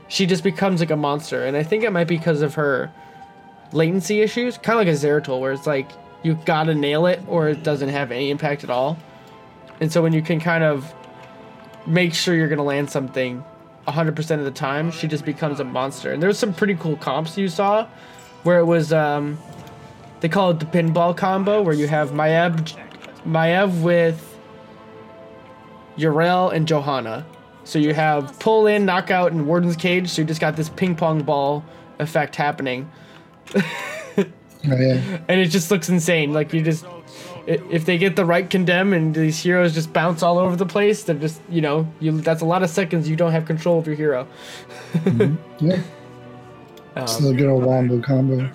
she just becomes like a monster. And I think it might be because of her latency issues, kind of like a Zeratul, where it's like you gotta nail it or it doesn't have any impact at all. And so when you can kind of make sure you're gonna land something 100% of the time, she just becomes a monster. And there's some pretty cool comps you saw where it was um, they call it the pinball combo, where you have Maiev, Maiev with Yrel and Johanna. So you have pull in, knockout, and Warden's Cage. So you just got this ping pong ball effect happening. (laughs) oh, yeah. And it just looks insane. Like you just, if they get the right condemn and these heroes just bounce all over the place, they're just, you know, you that's a lot of seconds you don't have control of your hero.
mm-hmm. (laughs) Yeah. Um, it's a good old wombo combo.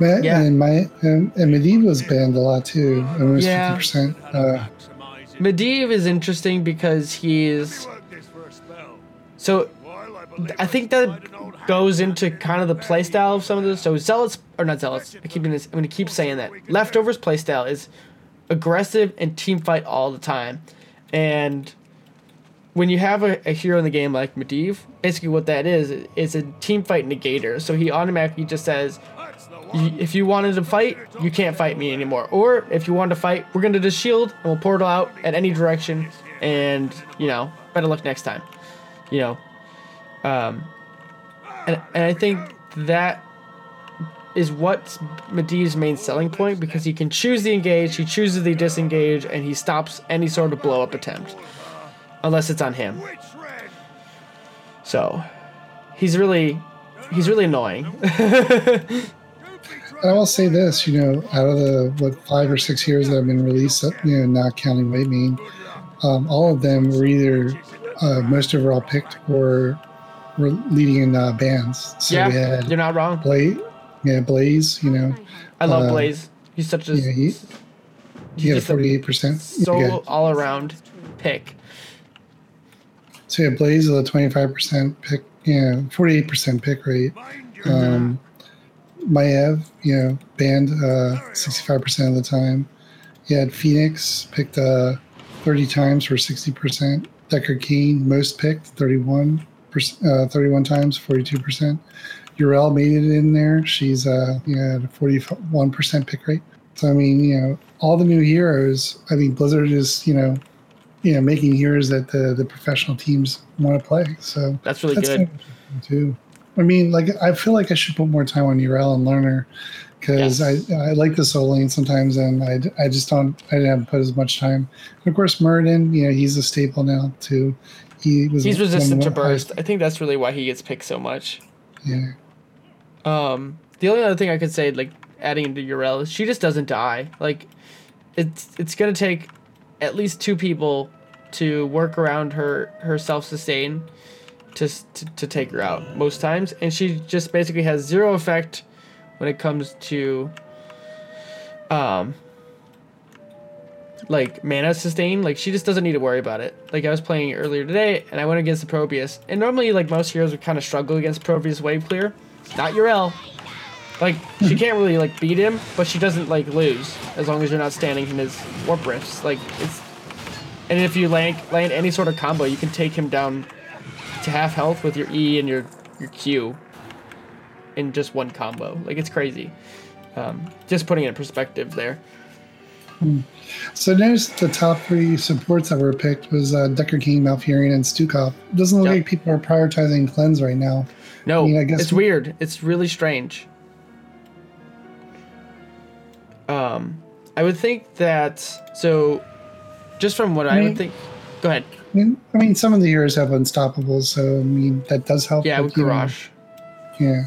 yeah. and my and, and Medivh was banned a lot too, almost fifty percent. Uh,
Medivh is interesting because he's so. I think that goes into kind of the playstyle of some of this. So zealots or not zealots. I keep this, I'm to keep saying that leftovers playstyle is aggressive and team fight all the time, And when you have a, a hero in the game like Medivh, basically what that is, is a team fight negator. So he automatically just says, if you wanted to fight, you can't fight me anymore. Or if you want to fight, we're gonna just shield and we'll portal out at any direction, and you know, better luck next time. You know, um, and and I think that is what's Medivh's main selling point because he can choose the engage, he chooses the disengage, and he stops any sort of blow up attempt, unless it's on him. So, he's really, he's really annoying. (laughs)
I will say this, you know, out of the what five or six years that I've been released, you know, not counting Whitemane, um, all of them were either uh, most overall picked or were leading in uh, bands.
So yeah, had you're not wrong.
Blaze, yeah, Blaze. You know,
I love uh, Blaze. He's such a yeah, he,
he had forty eight percent.
So all around pick.
So yeah, Blaze is a twenty five percent pick. Yeah, forty eight percent pick rate. Um, Maiev, you know, banned uh, 65% of the time. You had Phoenix picked uh, 30 times for 60%. Deckard Cain, most picked, 31, uh, 31 times, 42%. Yrel made it in there. She's uh, you know, at a 41% pick rate. So, I mean, you know, all the new heroes, I mean, Blizzard is, you know, you know, making heroes that the, the professional teams want to play. So
that's really that's good.
Too. I mean, like I feel like I should put more time on Yrel and Learner because yes. I I like the soul lane sometimes, and I, I just don't I didn't put as much time. And of course, Muradin, you know, he's a staple now too. He was
he's resistant to burst. I think that's really why he gets picked so much.
Yeah.
Um, the only other thing I could say, like adding into Yrel, is she just doesn't die. Like, it's it's gonna take at least two people to work around her her self sustain to, to, to take her out most times, and she just basically has zero effect when it comes to um like mana sustain. Like she just doesn't need to worry about it. Like I was playing earlier today, and I went against the Probius, and normally like most heroes would kind of struggle against Probius wave clear. Not Yrel. Like she can't really like beat him, but she doesn't like lose as long as you're not standing in his warp rifts. Like it's, and if you land land any sort of combo, you can take him down to half health with your E and your your Q in just one combo. Like it's crazy. Um, just putting it in perspective there.
Hmm. So there's the top three supports that were picked was uh, Deckard Cain, Malfurion, and Stukov. Doesn't look yep. like people are prioritizing cleanse right now.
No, I mean, I guess it's we- weird. It's really strange. Um, I would think that so. Just from what I, mean, would think. Go ahead.
I mean, I mean, some of the years have unstoppable, so I mean that does help.
Yeah, with Garrosh.
Yeah,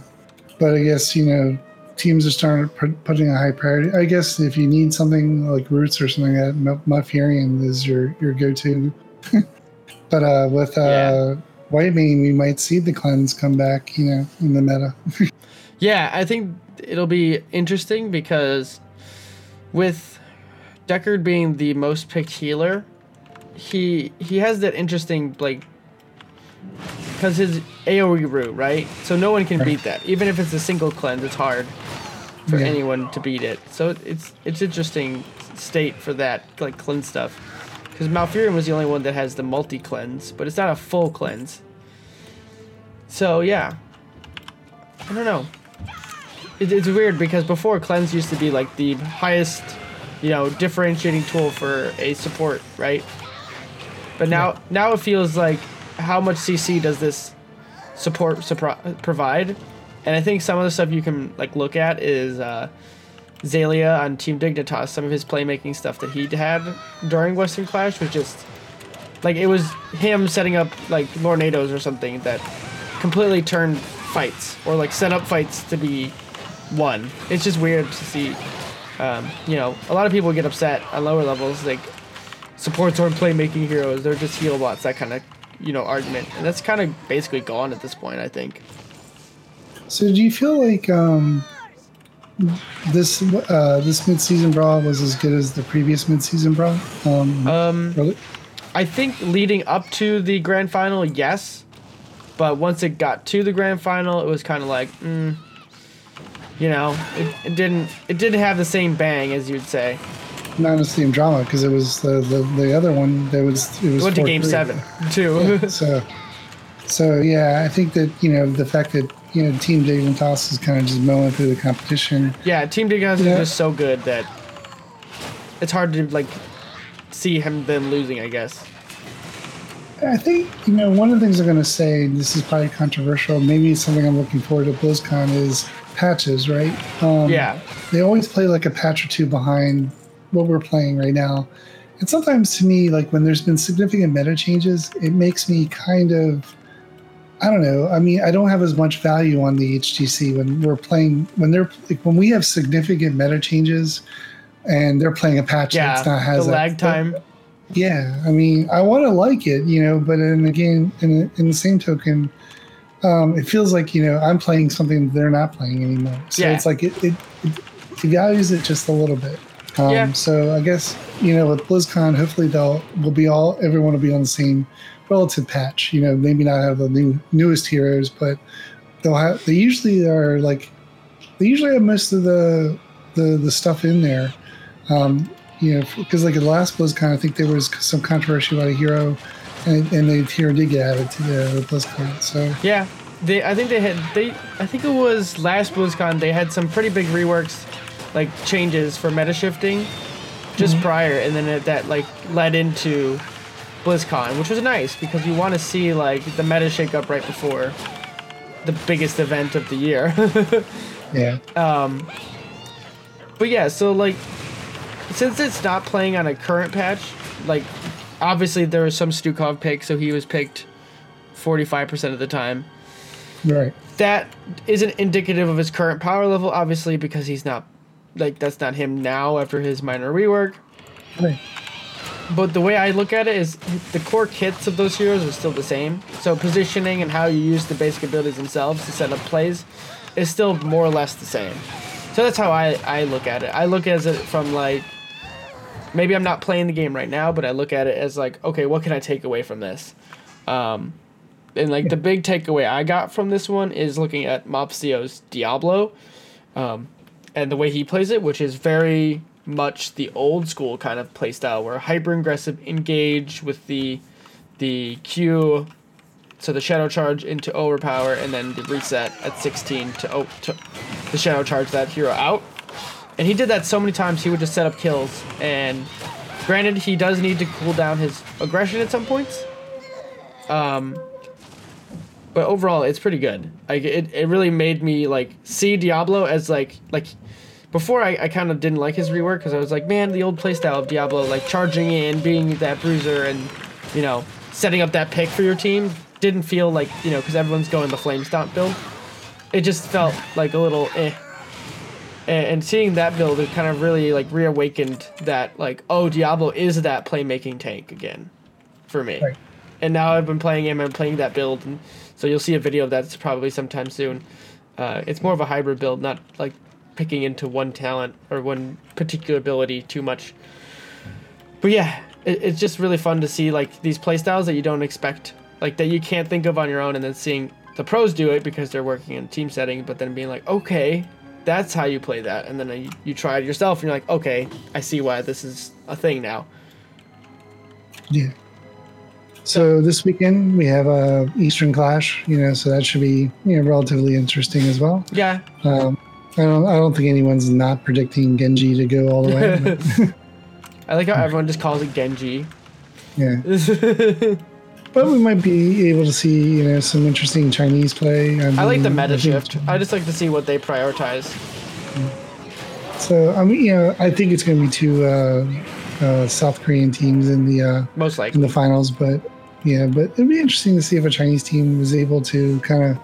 but I guess you know teams are starting putting a high priority. I guess if you need something like roots or something, that Malfurion is your your go to. (laughs) but uh, with uh, yeah. Whitemane, we might see the cleanse come back, you know, in the meta. (laughs)
yeah, I think it'll be interesting because with Deckard being the most picked healer, he he has that interesting like because his AOE root, right? So no one can beat that. Even if it's a single cleanse, it's hard for yeah. anyone to beat it. So it's it's interesting state for that like cleanse stuff. Because Malfurion was the only one that has the multi cleanse, but it's not a full cleanse. So yeah, I don't know. It, it's weird because before cleanse used to be like the highest, you know, differentiating tool for a support, right? But now, yeah. now it feels like how much CC does this support supro- provide? And I think some of the stuff you can like look at is uh, Xaylia on Team Dignitas. Some of his playmaking stuff that he had during Western Clash was just like it was him setting up like Lornados or something that completely turned fights or like set up fights to be won. It's just weird to see. Um, you know, a lot of people get upset on lower levels, like supports aren't playmaking heroes. They're just heal bots. That kind of you know argument, and that's kind of basically gone at this point. I think.
So do you feel like um, this uh, this mid season brawl was as good as the previous mid season brawl? Um,
um really? I think leading up to the grand final, yes, but once it got to the grand final, it was kind of like, mm, you know, it, it didn't it didn't have the same bang as you'd say.
not necessarily in drama because it was the, the the other one that was it was
Went to game
4-3.
seven too.
So, so yeah, I think that you know the fact that you know Team Dignitas is kind of just mowing through the competition.
yeah, Team Dignitas
Yeah.
is just so good that it's hard to like see him them losing. I guess.
I think you know one of the things I'm going to say. and This is probably controversial. Maybe it's something I'm looking forward to BlizzCon is patches, right? Um,
Yeah.
they always play like a patch or two behind what we're playing right now. And sometimes to me, like when there's been significant meta changes, it makes me kind of, I don't know. I mean, I don't have as much value on the HGC when we're playing, when they're, like when we have significant meta changes and they're playing a patch
Yeah.
that's not
The
has that-
lag time.
yeah, I mean, I want to like it, you know, but then again, in, in the same token, um, it feels like you know I'm playing something they're not playing anymore. So
Yeah.
it's like it, it, it devalues it just a little bit. Um,
Yeah.
So I guess you know with BlizzCon, hopefully they'll will be all everyone will be on the same relative patch. You know, maybe not have the new newest heroes, but they'll have. They usually are like they usually have most of the the the stuff in there. Um, you know, because like at the last BlizzCon, I think there was some controversy about a hero, and, and the hero did get added to the, the BlizzCon. So
Yeah, they. I think they had. They. I think it was last BlizzCon. They had some pretty big reworks, like changes for meta shifting, just prior, and then it, that like led into BlizzCon, which was nice because you want to see like the meta shake up right before the biggest event of the year. (laughs)
yeah, Um.
But yeah, so like, since it's not playing on a current patch, like, obviously there was some Stukov pick, so he was picked 45% of the time.
right.
That isn't indicative of his current power level, obviously, because he's not, like, that's not him now after his minor rework.
Right.
But the way I look at it is the core kits of those heroes are still the same. So positioning and how you use the basic abilities themselves to set up plays is still more or less the same. So that's how I, I look at it. I look at it from like maybe I'm not playing the game right now, but I look at it as like, okay, what can I take away from this? Um, and like the big takeaway I got from this one is looking at Mopsio's Diablo, um, and the way he plays it, which is very much the old school kind of playstyle where hyper aggressive engage with the the Q, so the shadow charge into overpower, and then the reset at 16 to, oh to the shadow charge that hero out. And he did that so many times, he would just set up kills. And granted, he does need to cool down his aggression at some points. Um, but overall, it's pretty good. Like it, it really made me like see Diablo as like like before I, I kind of didn't like his rework because I was like, man, the old playstyle of Diablo, like charging in, being that bruiser, and you know setting up that pick for your team didn't feel like you know because everyone's going the flame stomp build. It just felt like a little eh. And, seeing that build, it kind of really like reawakened that like oh Diablo is that playmaking tank again, for me.
Right.
And now I've been playing him and playing that build, and so you'll see a video of that probably sometime soon. Uh, it's more of a hybrid build, not like picking into one talent or one particular ability too much. But yeah, it, it's just really fun to see like these playstyles that you don't expect, like that you can't think of on your own, and then seeing the pros do it because they're working in a team setting, but then being like, okay, that's how you play that, and then you, you try it yourself, and you're like, okay, I see why this is a thing now.
Yeah. So this weekend we have a Eastern Clash, you know, so that should be you know relatively interesting as well.
Yeah,
Um, I don't I don't think anyone's not predicting Genji to go all the way. (laughs)
I like how everyone just calls it Genji. (laughs)
yeah, (laughs) but we might be able to see you know some interesting Chinese play.
I like the meta
I
shift. I just like to see what they prioritize.
So I mean, you know, I think it's going to be two uh, uh, South Korean teams in the uh,
Most likely in
the finals, but yeah, but it'd be interesting to see if a Chinese team was able to kind of,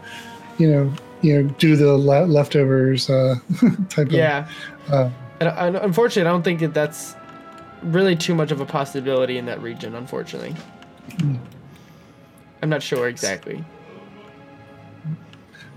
you know, you know, do the le- leftovers uh, (laughs) type
Yeah.
of. Uh,
And, and unfortunately, I don't think that that's really too much of a possibility in that region, unfortunately. I'm not sure exactly.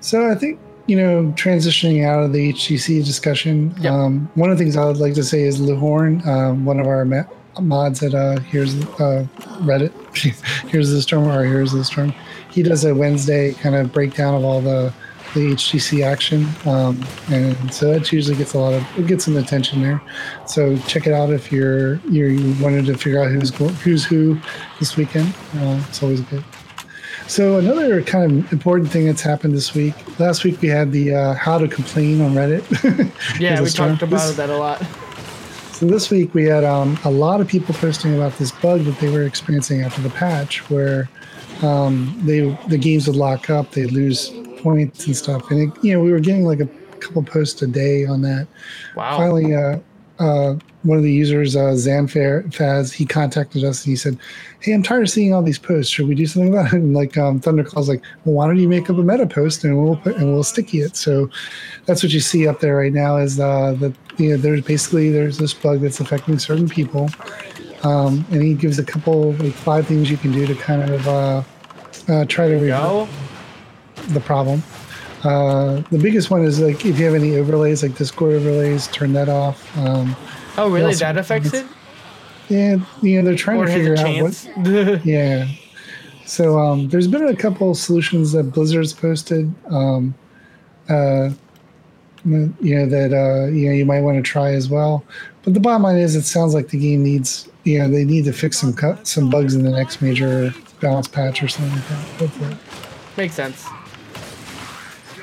so I think you know, transitioning out of the HGC discussion,
Yep.
um, one of the things I would like to say is Luhorn, um, one of our ma- mods at uh, here's uh, Reddit, (laughs) here's the storm or here's the storm. He does a Wednesday kind of breakdown of all the the HGC action, um, and so that usually gets a lot of it gets some attention there. So check it out if you're you're you wanted to figure out who's who's who this weekend. Uh, it's always good. So another kind of important thing that's happened this week. Last week we had the uh, how to complain on Reddit. (laughs)
yeah, we talked about this, that a lot.
So this week we had um, a lot of people posting about this bug that they were experiencing after the patch, where um, they the games would lock up, they'd lose points and stuff, and it, you know we were getting like a couple posts a day on that.
Wow.
Finally, uh, uh, one of the users, uh, Zanfaz, he contacted us and he said, "Hey, I'm tired of seeing all these posts. Should we do something about it?" And like um, Thunderclaw's like, "Well, why don't you make up a meta post and we'll put and we'll sticky it." So that's what you see up there right now is uh, that you know there's basically there's this bug that's affecting certain people, um, and he gives a couple like five things you can do to kind of uh, uh, try to resolve the problem. Uh, the biggest one is like if you have any overlays, like Discord overlays, turn that off. Um,
oh, really? That affects it?
Yeah, you know they're trying or to figure out what. (laughs) yeah. So um, there's been a couple solutions that Blizzard's posted. Um, uh, you know that uh, you know you might want to try as well. But the bottom line is, it sounds like the game needs you know they need to fix some cut some bugs in the next major balance patch or something like that. Hopefully.
Makes sense.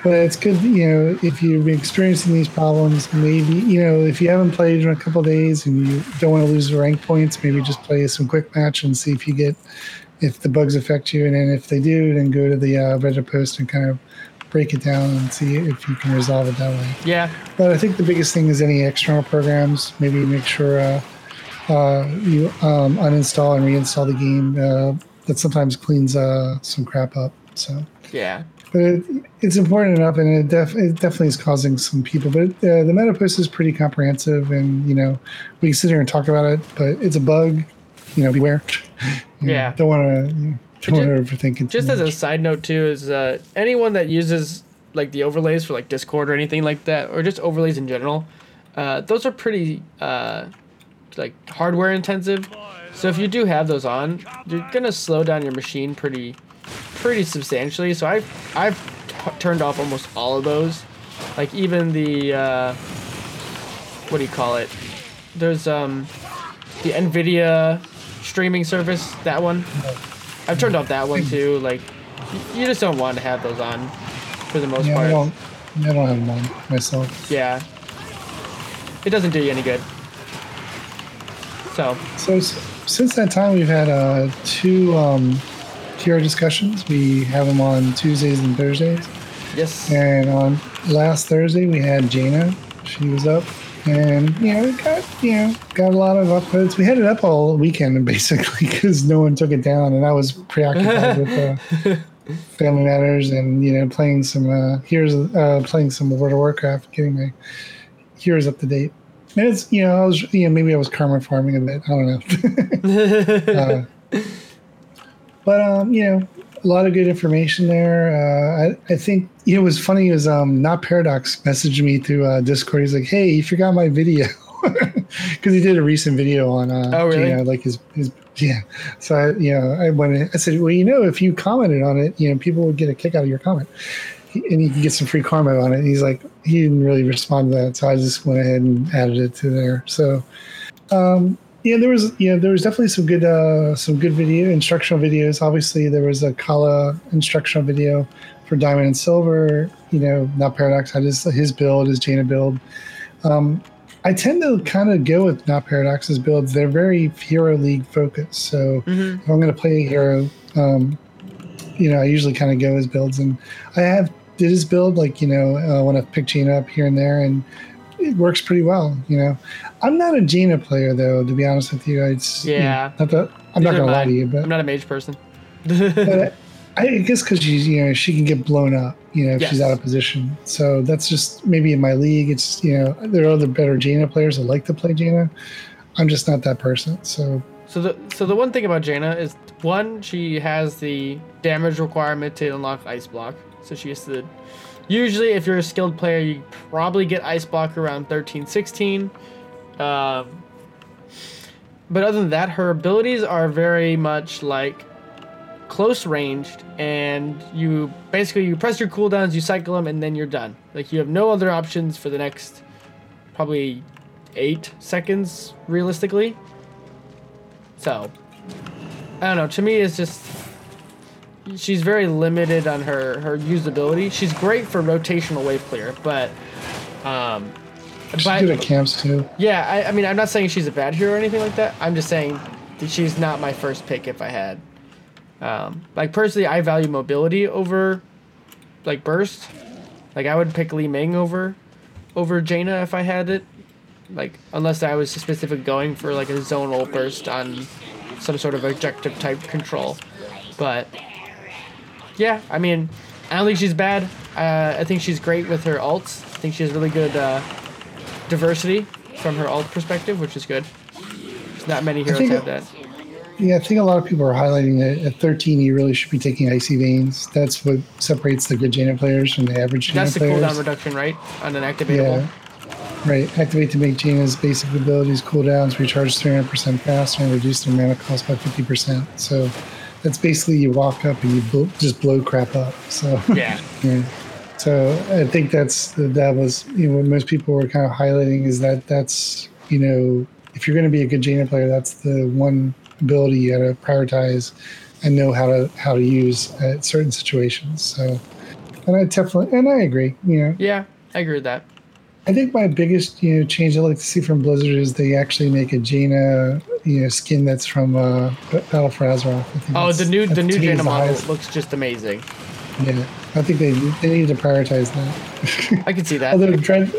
But it's good, you know, if you've been experiencing these problems, maybe, you know, if you haven't played in a couple days and you don't want to lose the rank points, maybe just play some quick match and see if you get, if the bugs affect you. And then if they do, then go to the uh, Reddit post and kind of break it down and see if you can resolve it that way.
Yeah.
But I think the biggest thing is any external programs, maybe make sure uh, uh, you um, uninstall and reinstall the game. Uh, that sometimes cleans uh, some crap up. So
yeah,
but it, it's important enough, and it, def, it definitely is causing some people. But uh, the meta post is pretty comprehensive, and you know we can sit here and talk about it, but it's a bug. You know, beware.
You yeah,
know, don't want to. You know, don't want to overthink it.
Just as a side note, too, is uh, anyone that uses like the overlays for like Discord or anything like that, or just overlays in general, uh, those are pretty uh, like hardware intensive. So if you do have those on, you're gonna slow down your machine pretty pretty substantially. So I've I've t- turned off almost all of those, like even the uh, what do you call it? There's um the Nvidia streaming service that one. I've turned off that one too. Like you just don't want to have those on for the most
yeah,
part.
I don't, I don't have them on myself.
Yeah, it doesn't do you any good. So.
So since that time, we've had uh, two um, TR discussions. We have them on Tuesdays and Thursdays.
Yes.
And on last Thursday, we had Jaina. She was up, and you know, got you know, got a lot of upvotes. We had it up all weekend (laughs) basically because no one took it down, and I was preoccupied with uh, (laughs) Family Matters and you know, playing some uh, here's uh, playing some World of Warcraft, getting my heroes up to date. And it's you know I was you know maybe I was karma farming a bit. I don't know. (laughs) uh, but um, you know, a lot of good information there. Uh, I I think you know it was funny was um not paradox messaged me through uh, Discord. He's like, hey, you forgot my video (laughs) because he did a recent video on uh,
oh really
you know, like his his yeah. So I you know I went In, I said well you know if you commented on it you know people would get a kick out of your comment and you can get some free karma on it. And he's like, he didn't really respond to that, so I just went ahead and added it to there. So, um, yeah, there was yeah, there was definitely some good uh, some good video instructional videos. Obviously, there was a Kala instructional video for Diamond and Silver. You know, not Paradox had his his build, his Jaina build. Um, I tend to kind of go with not Paradox's builds. They're very Hero League focused. So mm-hmm. if I'm going to play a hero, um, you know, I usually kind of go his builds, and I have did his build like you know uh, when I picked Jaina up here and there, and it works pretty well. You know, I'm not a Jaina player though. To be honest with you, it's
yeah.
You know, not that I'm not gonna lie to you, but
I'm not a mage person.
but (laughs) I guess because she's you know she can get blown up. You know, if yes. she's out of position. So that's just maybe in my league. It's you know there are other better Jaina players that like to play Jaina. I'm just not that person. So
so the so the one thing about Jaina is one she has the damage requirement to unlock ice block. So she has to. Usually, if you're a skilled player, you probably get Ice Block around 13, 16. Um, but other than that, her abilities are very much like close ranged, and you basically you press your cooldowns, you cycle them, and then you're done. Like you have no other options for the next probably eight seconds realistically. So I don't know. To me, it's just she's very limited on her her usability. She's great for rotational wave clear, but um,
She's
but
good at camps too.
yeah, I, I mean, I'm not saying she's a bad hero or anything like that. I'm just saying that she's not my first pick if I had. Um, like personally, I value mobility over like burst. Like I would pick Li Ming over over Jaina if I had it. Like unless I was specifically going for like a zonal burst on some sort of objective type control. But yeah, I mean, I don't think she's bad. Uh, I think she's great with her ults. I think she has really good uh, diversity from her ult perspective, which is good. There's not many heroes have that.
Yeah, I think a lot of people are highlighting that at 13 you really should be taking icy veins. That's what separates the good Jaina players from the average Jaina
That's the
players.
cooldown reduction, right? On an activatable.
Yeah. Right. Activate to make Jaina's basic abilities cooldowns recharge 300% faster and reduce their mana cost by 50%. So that's basically you walk up and you bl- just blow crap up. So
Yeah. (laughs)
yeah. So I think that's that was you know what most people were kind of highlighting is that that's you know if you're going to be a good Jaina player, that's the one ability you got to prioritize and know how to how to use at certain situations. So and I definitely and I agree. You know,
Yeah, I agree with that.
I think my biggest you know change I like to see from Blizzard is they actually make a Jaina you know skin that's from uh, Battle for Azeroth. I think
Oh, the new the new
to me is
Jaina model looks just amazing.
Yeah, I think they they need to prioritize that.
I can see (laughs) that.
Although Dread,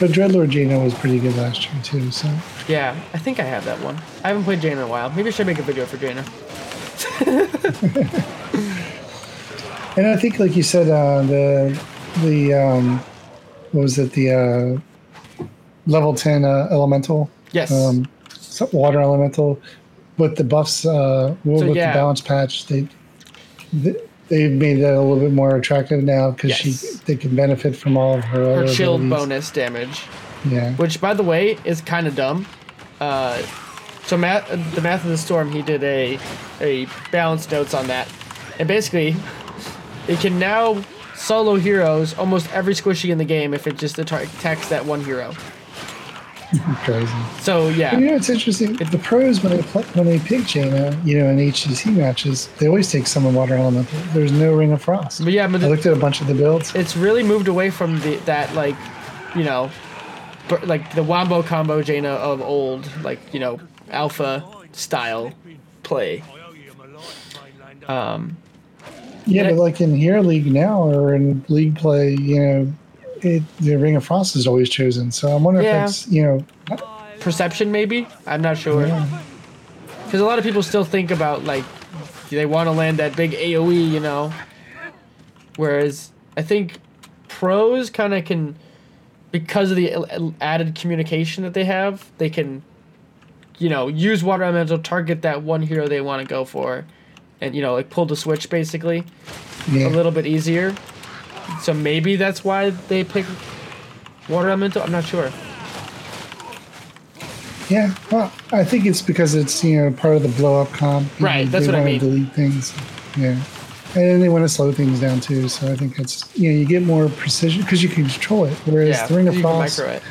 but Dreadlord Jaina was pretty good last year too. So
Yeah, I think I have that one. I haven't played Jaina in a while. Maybe I should make a video for Jaina. (laughs)
and I think like you said, uh, the the um, what was it the uh, level ten uh, elemental
Yes.
um, so- water elemental with the buffs uh, with the balance patch they. they They've made that a little bit more attractive now because she
Yes.
they can benefit from all of her,
her shield
abilities.
bonus damage,
Yeah,
which by the way is kind of dumb. Uh, so Matt, the Math of the Storm, he did a a balance notes on that, and basically, it can now solo heroes almost every squishy in the game if it just attacks that one hero. (laughs)
crazy.
So yeah,
You know, it's interesting. The pros when they pl- when they pick Jaina, you know, in HGC matches, they always take Summon Water Elemental. There's no Ring of Frost.
but yeah, but
I looked at a bunch of the builds.
it's really moved away from the that like, you know, like the wombo combo Jaina of old, like you know, alpha style play. Um,
Yeah,
Yeah.
but like in Hero League now or in League play, you know, it, the Ring of Frost is always chosen. So I wonder
Yeah.
if it's you know,
perception maybe i'm not sure because a lot of people still think about like they want to land that big aoe you know whereas i think pros kind of can because of the added communication that they have they can you know use water elemental target that one hero they want to go for and you know like pull the switch basically
yeah,
a little bit easier so maybe that's why they pick water elemental i'm not sure
yeah. Well, I think it's because it's you know part of the blow up comp.
Right,
know,
that's
they
what I mean.
Delete things. Yeah. And then they want to slow things down too, so I think it's you know you get more precision because you can control it. Whereas
yeah
the Ring of
you
Frost,
micro it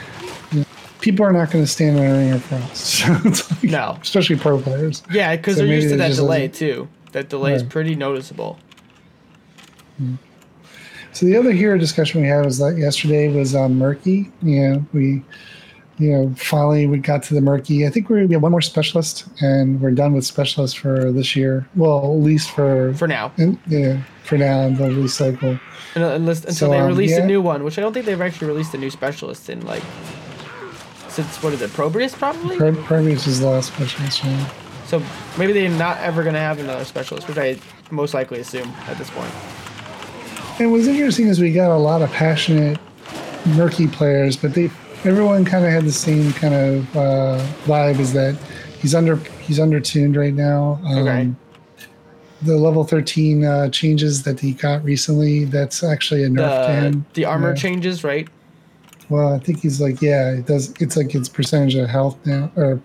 people are not going to stand on a ring of frost. (laughs) So like,
No.
especially pro players.
Yeah, because
So
they're used to that delay too. That delay is pretty noticeable.
So the other hero discussion we had was that yesterday was um, Murky. You know, we, you know, finally we got to the Murky. I think we're we have one more specialist, and we're done with specialists for this year. Well, at least for
For now,
in, yeah, for now in the release cycle.
Un- unless, until
So,
they
um,
release
yeah.
a new one, which I don't think they've actually released a new specialist in like since what is it, Probius probably.
Pro- Prometheus is the last specialist. Yeah.
So maybe they're not ever gonna have another specialist, which I most likely assume at this point.
And what's interesting is we got a lot of passionate murky players, but they everyone kind of had the same kind of uh, vibe. Is that he's under he's under tuned right now. Um,
Okay.
The level thirteen uh, changes that he got recently. That's actually a nerf
The
him.
the armor
Yeah.
changes, right?
Well, I think he's like yeah. It does. It's like it's percentage of health now or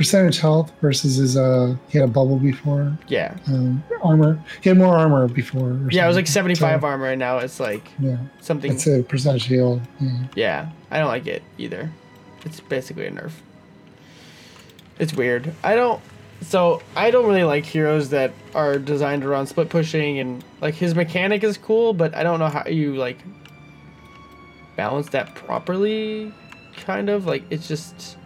percentage health versus his uh he had a bubble before.
Yeah.
Um, armor. He had more armor before. or
Yeah, it was like 75
So,
armor, and now it's like
Yeah,
something.
it's a percentage heal. Yeah.
Yeah, I don't like it either. It's basically a nerf. It's weird. I don't. So I don't really like heroes that are designed around split pushing and like his mechanic is cool, but I don't know how you like balance that properly. Kind of like it's just.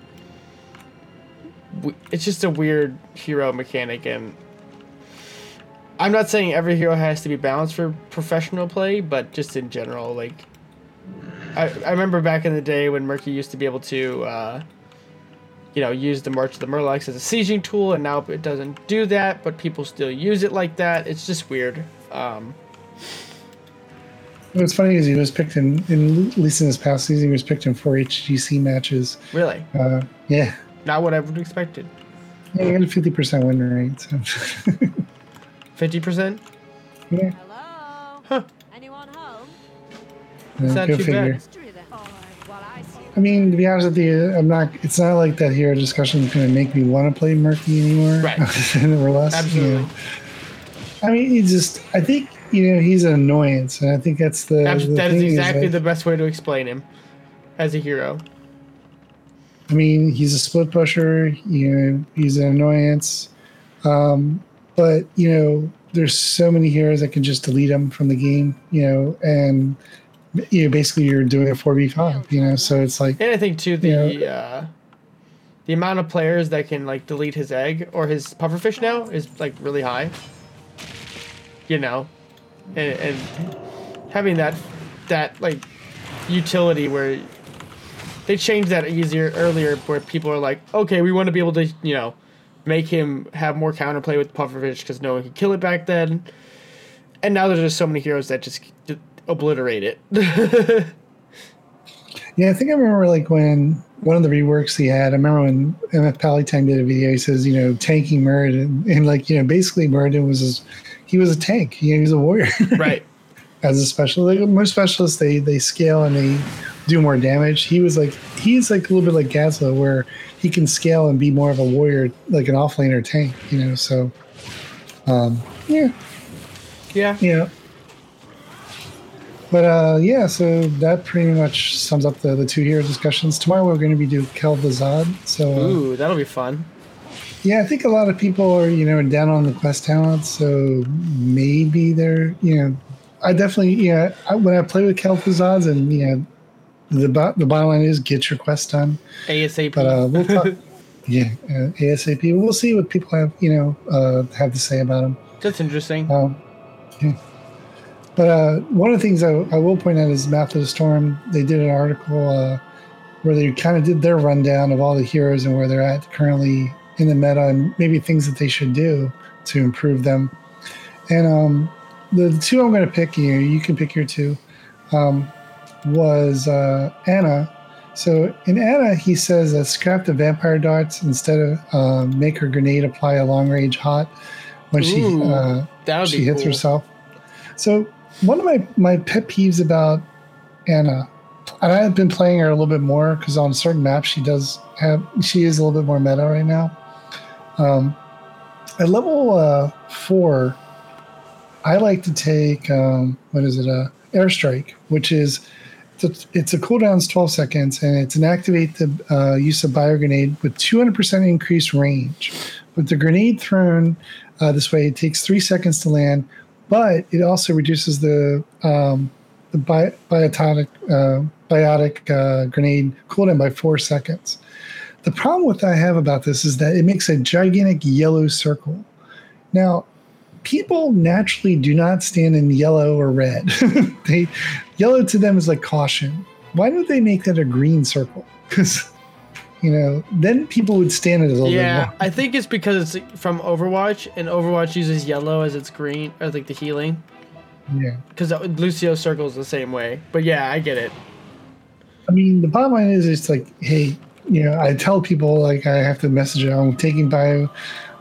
It's just a weird hero mechanic, and I'm not saying every hero has to be balanced for professional play, but just in general, like I, I remember back in the day when Murky used to be able to, uh, you know, use the March of the Murlocs as a sieging tool, and now it doesn't do that, but people still use it like that. It's just weird. Um,
What's funny is he was picked in, in at least in his past season, he was picked in four HGC matches.
really,
Uh, yeah,
not what I would have expected.
yeah, he had a fifty percent win rate. So. (laughs)
Fifty percent.
yeah,
Hello?
Huh.
Anyone home?
yeah,
not too
figure.
bad.
Mystery then. Well, I
mean, to be honest with you, I'm not. It's not like that hero discussion is going to make me want to play Murky anymore.
Right.
or less. you
Absolutely.
know. I mean, he just. I think you know he's an annoyance, and I think that's the.
Abs-
the
that is
thing
exactly
like,
the best way to explain him as a hero.
I mean, he's a split pusher. You know, he's an annoyance. Um, but you know, there's so many heroes that can just delete him from the game. You know, and you know, basically you're doing a four v five. You know, so it's like
And I think too the
Yeah.
uh, the amount of players that can like delete his egg or his pufferfish now is like really high. You know, and, and having that that like utility where they changed that easier earlier where people are like, okay, we want to be able to you know make him have more counterplay with pufferfish because no one could kill it back then. And now there's just so many heroes that just d- obliterate it. (laughs)
Yeah, I think I remember like when one of the reworks he had. I remember when MFPallytime did a video. He says, you know, tanking Muradin, and like you know, basically Muradin was his, he was a tank. you He was a warrior
right. (laughs)
as a specialist. Like most specialists, they they scale and they do more damage. He was like he's like a little bit like Gazlowe, where he can scale and be more of a warrior, like an offlaner tank. You know, so um, yeah,
Yeah.
yeah. But uh, yeah, so that pretty much sums up the, the two hero discussions. Tomorrow we're going to be doing Kel'Thuzad. So uh,
Ooh, that'll be fun.
yeah, I think a lot of people are you know down on the quest talent. So maybe they're you know, I definitely yeah. I, when I play with Kel'Thuzads and you know, the the bottom line is get your quest done.
ASAP.
But uh, we'll talk. (laughs) yeah, uh, ASAP. We'll see what people have you know uh, have to say about them.
That's interesting.
Um, yeah. But uh, one of the things I, I will point out is Map of the Storm. They did an article uh, where they kind of did their rundown of all the heroes and where they're at currently in the meta and maybe things that they should do to improve them. And um, the, the two I'm going to pick here, you can pick your two, um, was uh, Ana. So in Ana, he says that scrap the vampire darts instead of uh, make her grenade apply a long range hot when she uh, she hits
cool.
herself. So one of my my pet peeves about Ana, and I've been playing her a little bit more because on certain maps she does have she is a little bit more meta right now. Um, at level uh, four, I like to take um, what is it? Uh, airstrike, which is it's a, cooldown's 12 seconds and it's an activate the uh, use of bio grenade with 200% increased range. With the grenade thrown uh, this way, it takes three seconds to land, but it also reduces the um, the bi- biotic uh, biotic uh, grenade cooldown by four seconds. The problem with I have about this is that it makes a gigantic yellow circle. Now, people naturally do not stand in yellow or red. (laughs) they yellow to them is like caution. Why don't they make that a green circle? (laughs) Because you know, then people would stand it a little bit
Yeah,
more.
I think it's because it's from Overwatch, and Overwatch uses yellow as its green, or like the healing.
Yeah.
Because Lucio circles the same way. But yeah, I get it.
I mean, the bottom line is, it's like, hey, you know, I tell people like I have to message it. I'm taking bio,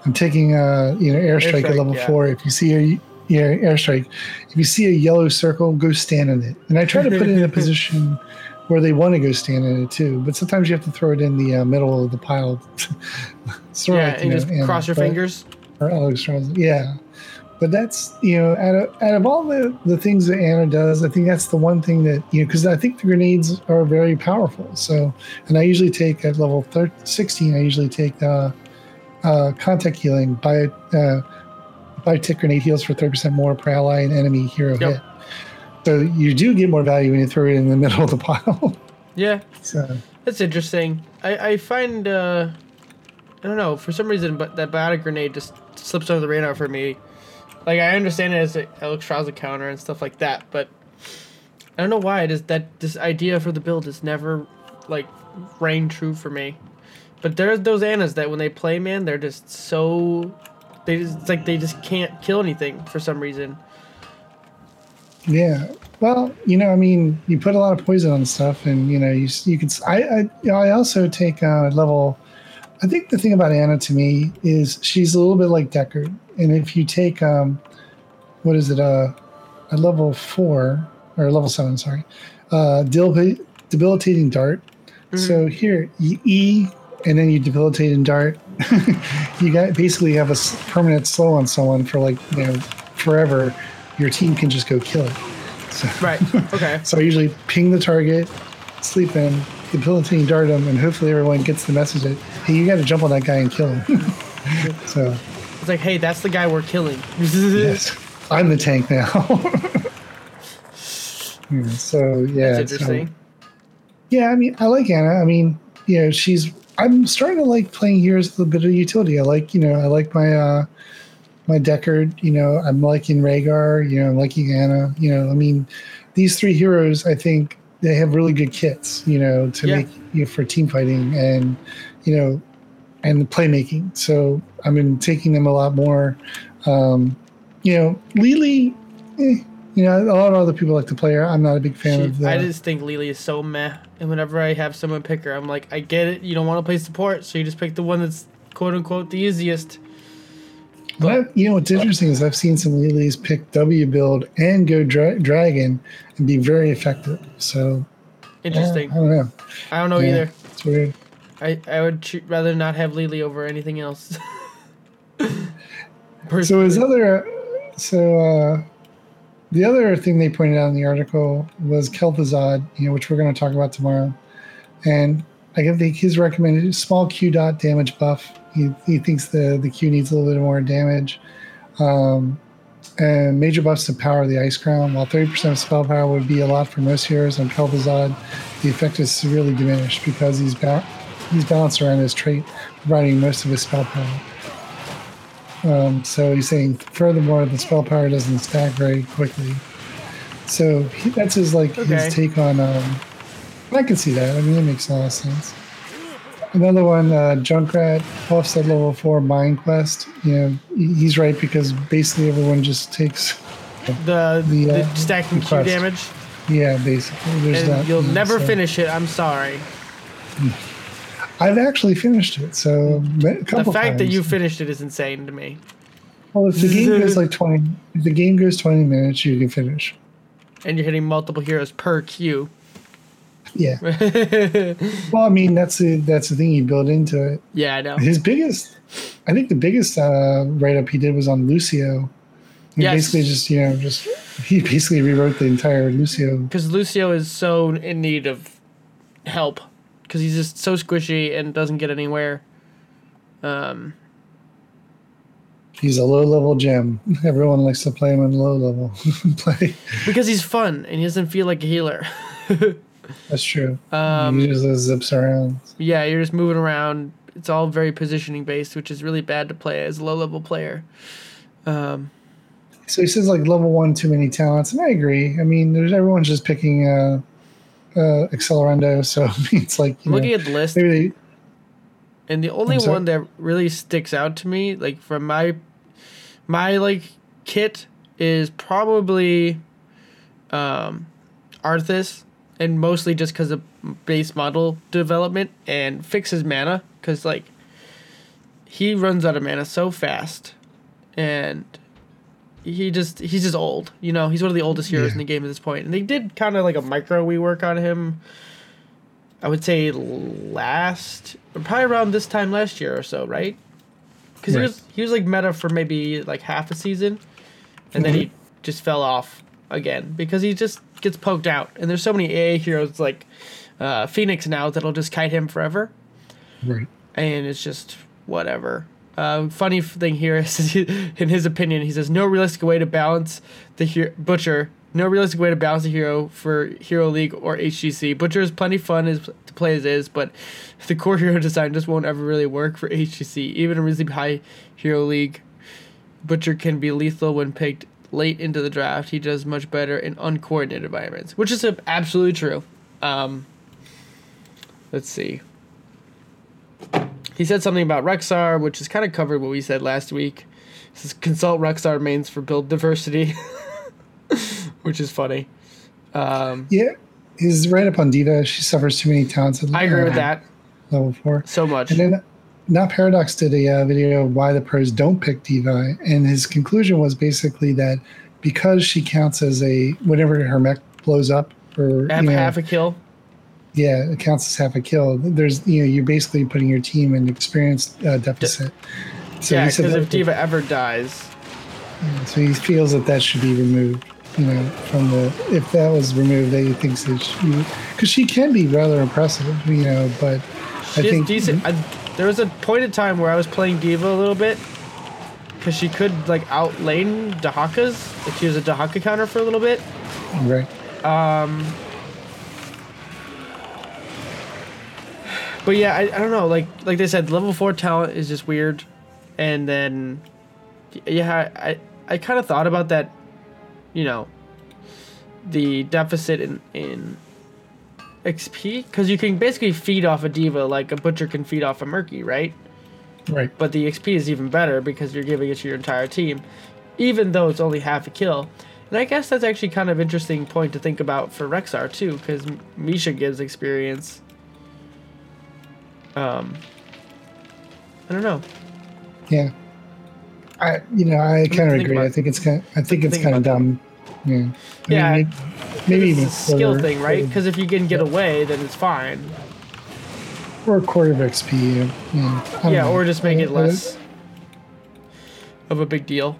I'm taking uh, you know, airstrike, at level
yeah.
four. If you see a yeah, airstrike, if you see a yellow circle, go stand in it. And I try to put it in a (laughs) position where they want to go stand in it too. But sometimes you have to throw it in the uh, middle of the pile. (laughs) sort
yeah,
like,
and
you
just cross your
but-
fingers.
or Alex. Yeah. But that's, you know, out of, out of all the, the things that Ana does, I think that's the one thing that, you know, because I think the grenades are very powerful. So, and I usually take at level thir- 16, I usually take the uh, contact healing by, uh, biotic grenade heals for 30% more per ally and enemy hero
Yep.
hit. So you do get more value when you throw it in the (laughs) middle of the pile.
Yeah,
so,
that's interesting. I I find uh, I don't know for some reason, but that biotic grenade just slips under the radar for me. Like I understand it as a Alexstrasza counter and stuff like that, but I don't know why. It is that this idea for the build is never like rang true for me. But there's those Annas that when they play, man, they're just so they just it's like they just can't kill anything for some reason.
Yeah. Well, you know, I mean, you put a lot of poison on stuff, and you know, you you could. I know, I also take uh, level. I think the thing about Ana to me is she's a little bit like Deckard, and if you take um, what is it? Uh, a level four or level seven, sorry, uh, debil- debilitating dart. So here, E, and then you debilitate and dart. (laughs) you got basically have a permanent slow on someone for like you know forever. Your team can just go kill it. So, (laughs)
Right. Okay.
so I usually ping the target, sleep in, debilitating dart them, and hopefully everyone gets the message that hey, you got to jump on that guy and kill him. (laughs) so
It's like, hey, that's the guy we're killing.
yes, I'm the tank now. Yeah, hmm, so yeah,
That's
so-
interesting.
yeah, I mean, I like Ana. I mean, you know, she's. I'm starting to like playing heroes with a bit of utility. I like, you know, I like my uh my Deckard. You know, I'm liking Rehgar. You know, I'm liking Ana. You know, I mean, these three heroes, I think they have really good kits. You know, to
Yeah.
make you know, for team fighting and you know and playmaking. So I've been taking them a lot more. Um, you know, Li Li. Eh, you know, a lot of other people like to play her. I'm not a big fan
She-
of that.
I just think Li Li is so meh. And whenever I have someone pick her, I'm like, I get it. You don't want to play support, so you just pick the one that's quote unquote the easiest.
But you know what's interesting is I've seen some Lilies pick W build and go dra- dragon and be very effective. So yeah,
Interesting.
I don't know.
I don't know
Yeah,
either.
It's weird.
I, I would ch- rather not have Li Li over anything else. (laughs)
So his other, so uh, the other thing they pointed out in the article was Kel'Thuzad, you know, which we're going to talk about tomorrow, and I think his recommended small Q dot damage buff. He, he thinks the the Q needs a little bit more damage. Um, and major buffs to power the Icecrown. While 30% of spell power would be a lot for most heroes on Kel'Thuzad, the effect is severely diminished because he's, ba- he's balanced around his trait, providing most of his spell power. Um, so he's saying, furthermore, the spell power doesn't stack very quickly. So he, that's his like
Okay.
his take on. Um, I can see that. I mean, it makes a lot of sense. Another one, uh, Junkrat buffs at level four Mind Quest. You know, he's right because basically everyone just takes.
the,
The,
the,
uh,
stacking Q damage,
Yeah, basically. There's
and
that.
you'll
you know,
never
so-
finish it. I'm sorry.
I've actually finished it. So
The fact that you finished it is insane to me.
Well, if the game (laughs) goes like twenty, if the game goes twenty minutes, you can finish.
And you're hitting multiple heroes per Q.
Yeah. (laughs) Well, I mean, that's the that's the thing you build into it.
yeah, I know.
His biggest, I think, the biggest uh, write up he did was on Lucio. He
Yes.
basically just you know just he basically rewrote the entire Lucio.
Because Lucio is so in need of help. Because he's just so squishy and doesn't get anywhere. Um,
He's a low level gem. (laughs) Everyone likes to play him in low level (laughs) play.
because he's fun and he doesn't feel like a healer. (laughs)
That's true.
Um,
he just zips around.
yeah, you're just moving around. It's all very positioning based, which is really bad to play as a low level player. Um,
So he says like level one too many talents, and I agree. I mean, there's everyone's just picking uh, uh, Accelerando, so (laughs) it's like you know,
looking at the list,
they,
and the only one that really sticks out to me, like from my my like kit, is probably um, Arthas, and mostly just because of base model development and fixes mana, because like he runs out of mana so fast, and he just he's just old. You know, he's one of the oldest heroes
Yeah.
in the game at this point, and they did kind of like a micro rework on him I would say last, probably around this time last year or so, right? Because
Right.
he was he was like meta for maybe like half a season, and then he just fell off again because he just gets poked out. And there's so many AA heroes like uh, Fenix now that'll just kite him forever,
Right.
and it's just whatever. Uh, funny thing here is, (laughs) in his opinion, he says no realistic way to balance the hero- butcher. No realistic way to balance the hero for Hero League or HGC. Butcher is plenty fun as to play as is, but the core (laughs) hero design just won't ever really work for HGC. Even in really high Hero League, Butcher can be lethal when picked late into the draft. He does much better in uncoordinated environments, which is absolutely true. Um, let's see. He said something about Rexxar, which is kind of covered what we said last week. He says consult Rexxar mains for build diversity, (laughs) which is funny. Um,
Yeah. He's right up on D.Va. She suffers too many talents. At,
I agree with that
Level four.
so much.
And then now Paradox did a uh, video of why the pros don't pick D.Va, and his conclusion was basically that because she counts as a whenever her mech blows up or you know,
half a kill.
Yeah, it counts as half a kill. There's you know you're basically putting your team in experience uh, deficit. So
yeah, because if D.Va ever dies,
so he feels that that should be removed. You know, from the if that was removed, that he thinks should because she can be rather impressive. You know, but I
she is
think
decent. I, there was a point in time where I was playing D.Va a little bit because she could like out lane Dehakas. Like she was a Dehaka counter for a little bit.
right.
But yeah, I, I don't know. Like like they said, level four talent is just weird, and then yeah, I I kind of thought about that. You know, the deficit in in XP because you can basically feed off a D.Va like a butcher can feed off a murky, right?
Right.
But the XP is even better because you're giving it to your entire team, even though it's only half a kill. And I guess that's actually kind of interesting point to think about for Rexxar too, because Misha gives experience. Um, I don't know.
Yeah. I you know I kind of agree. I think it's kind. I think it's kind of dumb. Yeah. I
Yeah,
Mean, maybe, maybe
it's
even
a skill thing, right? Because if you can get away, then it's fine.
or a quarter of XP. Yeah.
Yeah, or just make it less of a big deal.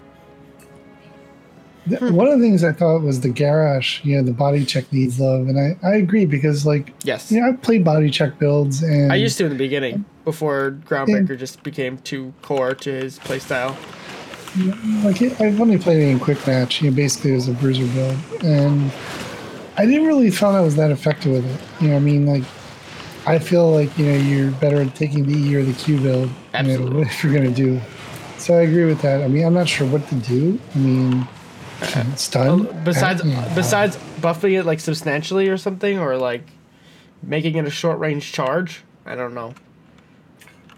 Th- hmm. One of the things I thought was the Garrosh. You know, the body check needs love, and I I agree because like
Yes.
you know I've played body check builds and
I used to in the beginning before Groundbreaker just became too core to his playstyle.
like it, I've only played it in quick match. You know, basically it was a bruiser build, and I didn't really find I was that effective with it. You know, I mean, like I feel like you know you're better at taking the E or the Q build. You know,
Absolutely. (laughs)
if you're gonna do. So I agree with that. I mean, I'm not sure what to do. I mean,
Uh, Besides, besides buffing it like substantially or something, or like making it a short range charge. I don't know.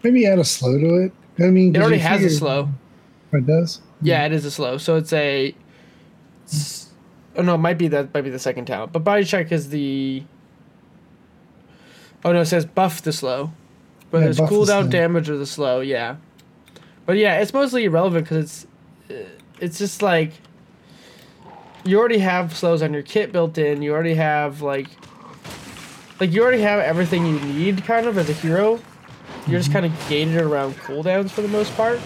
maybe add a slow to it. I mean,
it already has a slow.
Oh, It does.
Yeah, it is a slow. So it's a. it's- Oh no, it might be that might be the second talent, but body check is the. Oh no, it says buff the slow, but
Yeah,
there's
the
cooldown damage of the slow. Yeah, but yeah, it's mostly irrelevant because it's, uh, it's just like. You already have slows on your kit built in. You already have like. Like you already have everything you need, kind of as a hero. You're just kind of gated around cooldowns for the most part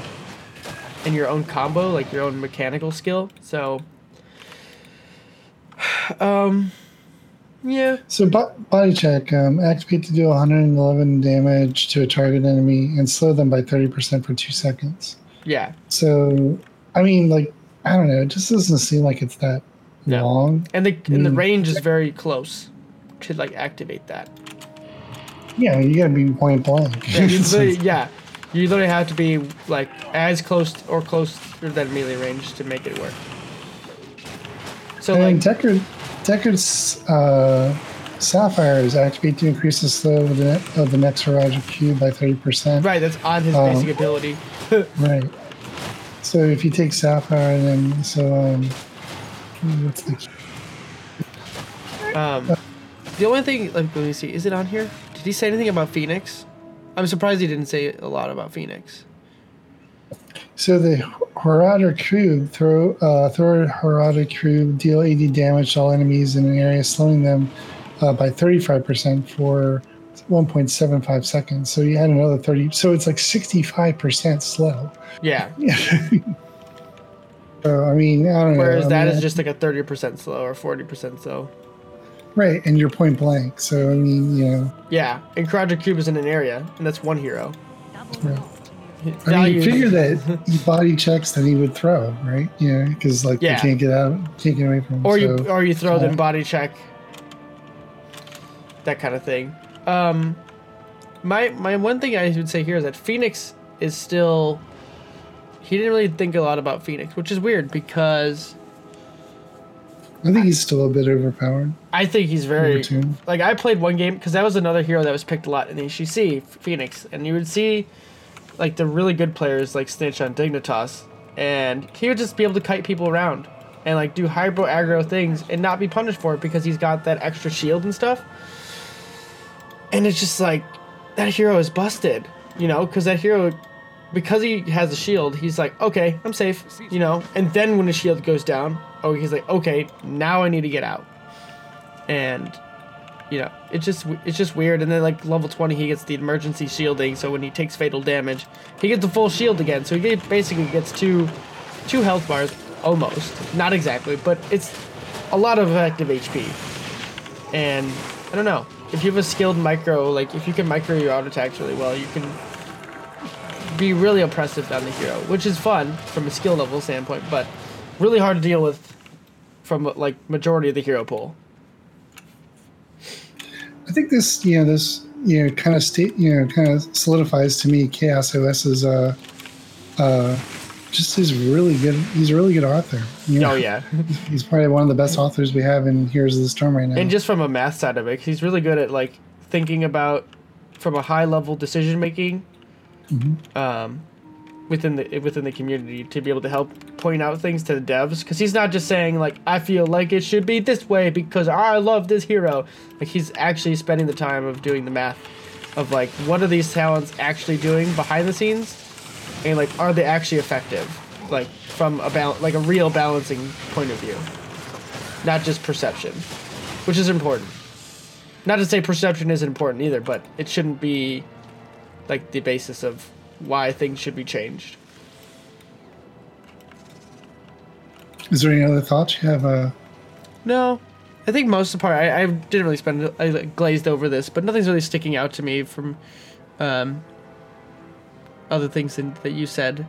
and your own combo, like your own mechanical skill. So, (sighs) um, yeah,
So bo- body check, um, activate to do 111 damage to a target enemy and slow them by 30% for two seconds.
yeah,
So, I mean, like, I don't know. It just doesn't seem like it's that
No.
long.
and the and the
Mm.
range is very close to like activate that.
Yeah, you gotta be point blank.
Yeah, you (laughs) literally, yeah, you literally have to be like as close or closer than melee range to make it work. So
and
like,
Deckard, Deckard's uh, Sapphires activate to increase the slow of the, of the next Horadric cube by 30%.
right, that's on his
Um,
basic ability. (laughs)
Right. So if you take Sapphire, then so um,
Um, the only thing, like, let me see, is it on here? Did he say anything about Fenix? I'm surprised he didn't say a lot about Fenix.
So the Horadric Cube throw uh, throw Horadric Cube deal 80 damage to all enemies in an area, slowing them uh, by 35% for 1.75 seconds. So you add another 30. So it's like 65% slow.
Yeah. (laughs)
so, I mean, I don't know.
Whereas
I
that
mean,
is just like a thirty percent slow or forty percent slow.
Right. And you're point blank. So, I mean, you know,
Yeah, and Project Cube is in an area, and that's one hero.
Right. I mean, you figure that (laughs) he body checks, then he would throw, right? Yeah. Because, like,
Yeah.
you can't get out, can't get away from him.
or you or you throw
yeah.
them body check that kind of thing um my my one thing i would say here is that Fenix is still he didn't really think a lot about Fenix which is weird because
I think he's still a bit overpowered.
i think he's very like i played one game because that was another hero that was picked a lot in the HGC, Fenix. And you would see like the really good players like snitch on dignitas. And he would just be able to kite people around and like do hyper aggro things and not be punished for it because he's got that extra shield and stuff. And it's just like that hero is busted you know because that hero because he has a shield he's like okay i'm safe you know? And then when the shield goes down oh he's like okay now i need to get out. And you know it's just it's just weird. And then like level 20 he gets the emergency shielding so when he takes fatal damage he gets the full shield again. So he basically gets two two health bars almost. Not exactly but it's a lot of effective hp and I don't know. If you have a skilled micro, like if you can micro your auto attacks really well, you can be really oppressive on the hero, which is fun from a skill level standpoint, but really hard to deal with from like majority of the hero pool.
I think this, you know, this, you know, kind of state, you know, kind of solidifies to me Chaos OS's, uh, uh, just is really good. He's a really good author. You know?
Oh yeah, (laughs)
He's probably one of the best authors we have in Heroes of the Storm right now.
and just from a math side of it, he's really good at like thinking about from a high level decision making. Um, within the within the community to be able to help point out things to the devs because he's not just saying like I feel like it should be this way because I love this hero. Like he's actually spending the time of doing the math of like what are these talents actually doing behind the scenes, and like are they actually effective? Like from a bal- like a real balancing point of view, not just perception, which is important. Not to say perception isn't important either, but it shouldn't be like the basis of why things should be changed.
Is there any other thoughts you have? Uh,
No, I think most of the part I, I didn't really spend I glazed over this, but nothing's really sticking out to me from um, other things than, that you said.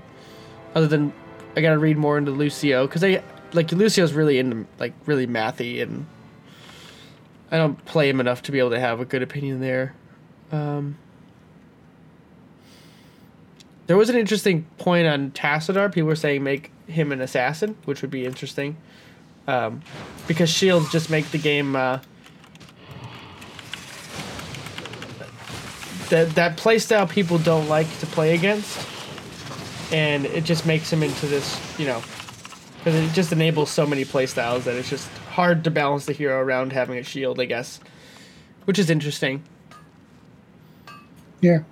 Other than I gotta read more into Lucio because I like Lucio's really into like really mathy and I don't play him enough to be able to have a good opinion there. Um, there was an interesting point on Tassadar. People were saying make him an assassin, which would be interesting um, because shields just make the game uh, that that playstyle people don't like to play against, and it just makes him into this you know because it just enables so many playstyles that it's just hard to balance the hero around having a shield, I guess, which is interesting.
yeah.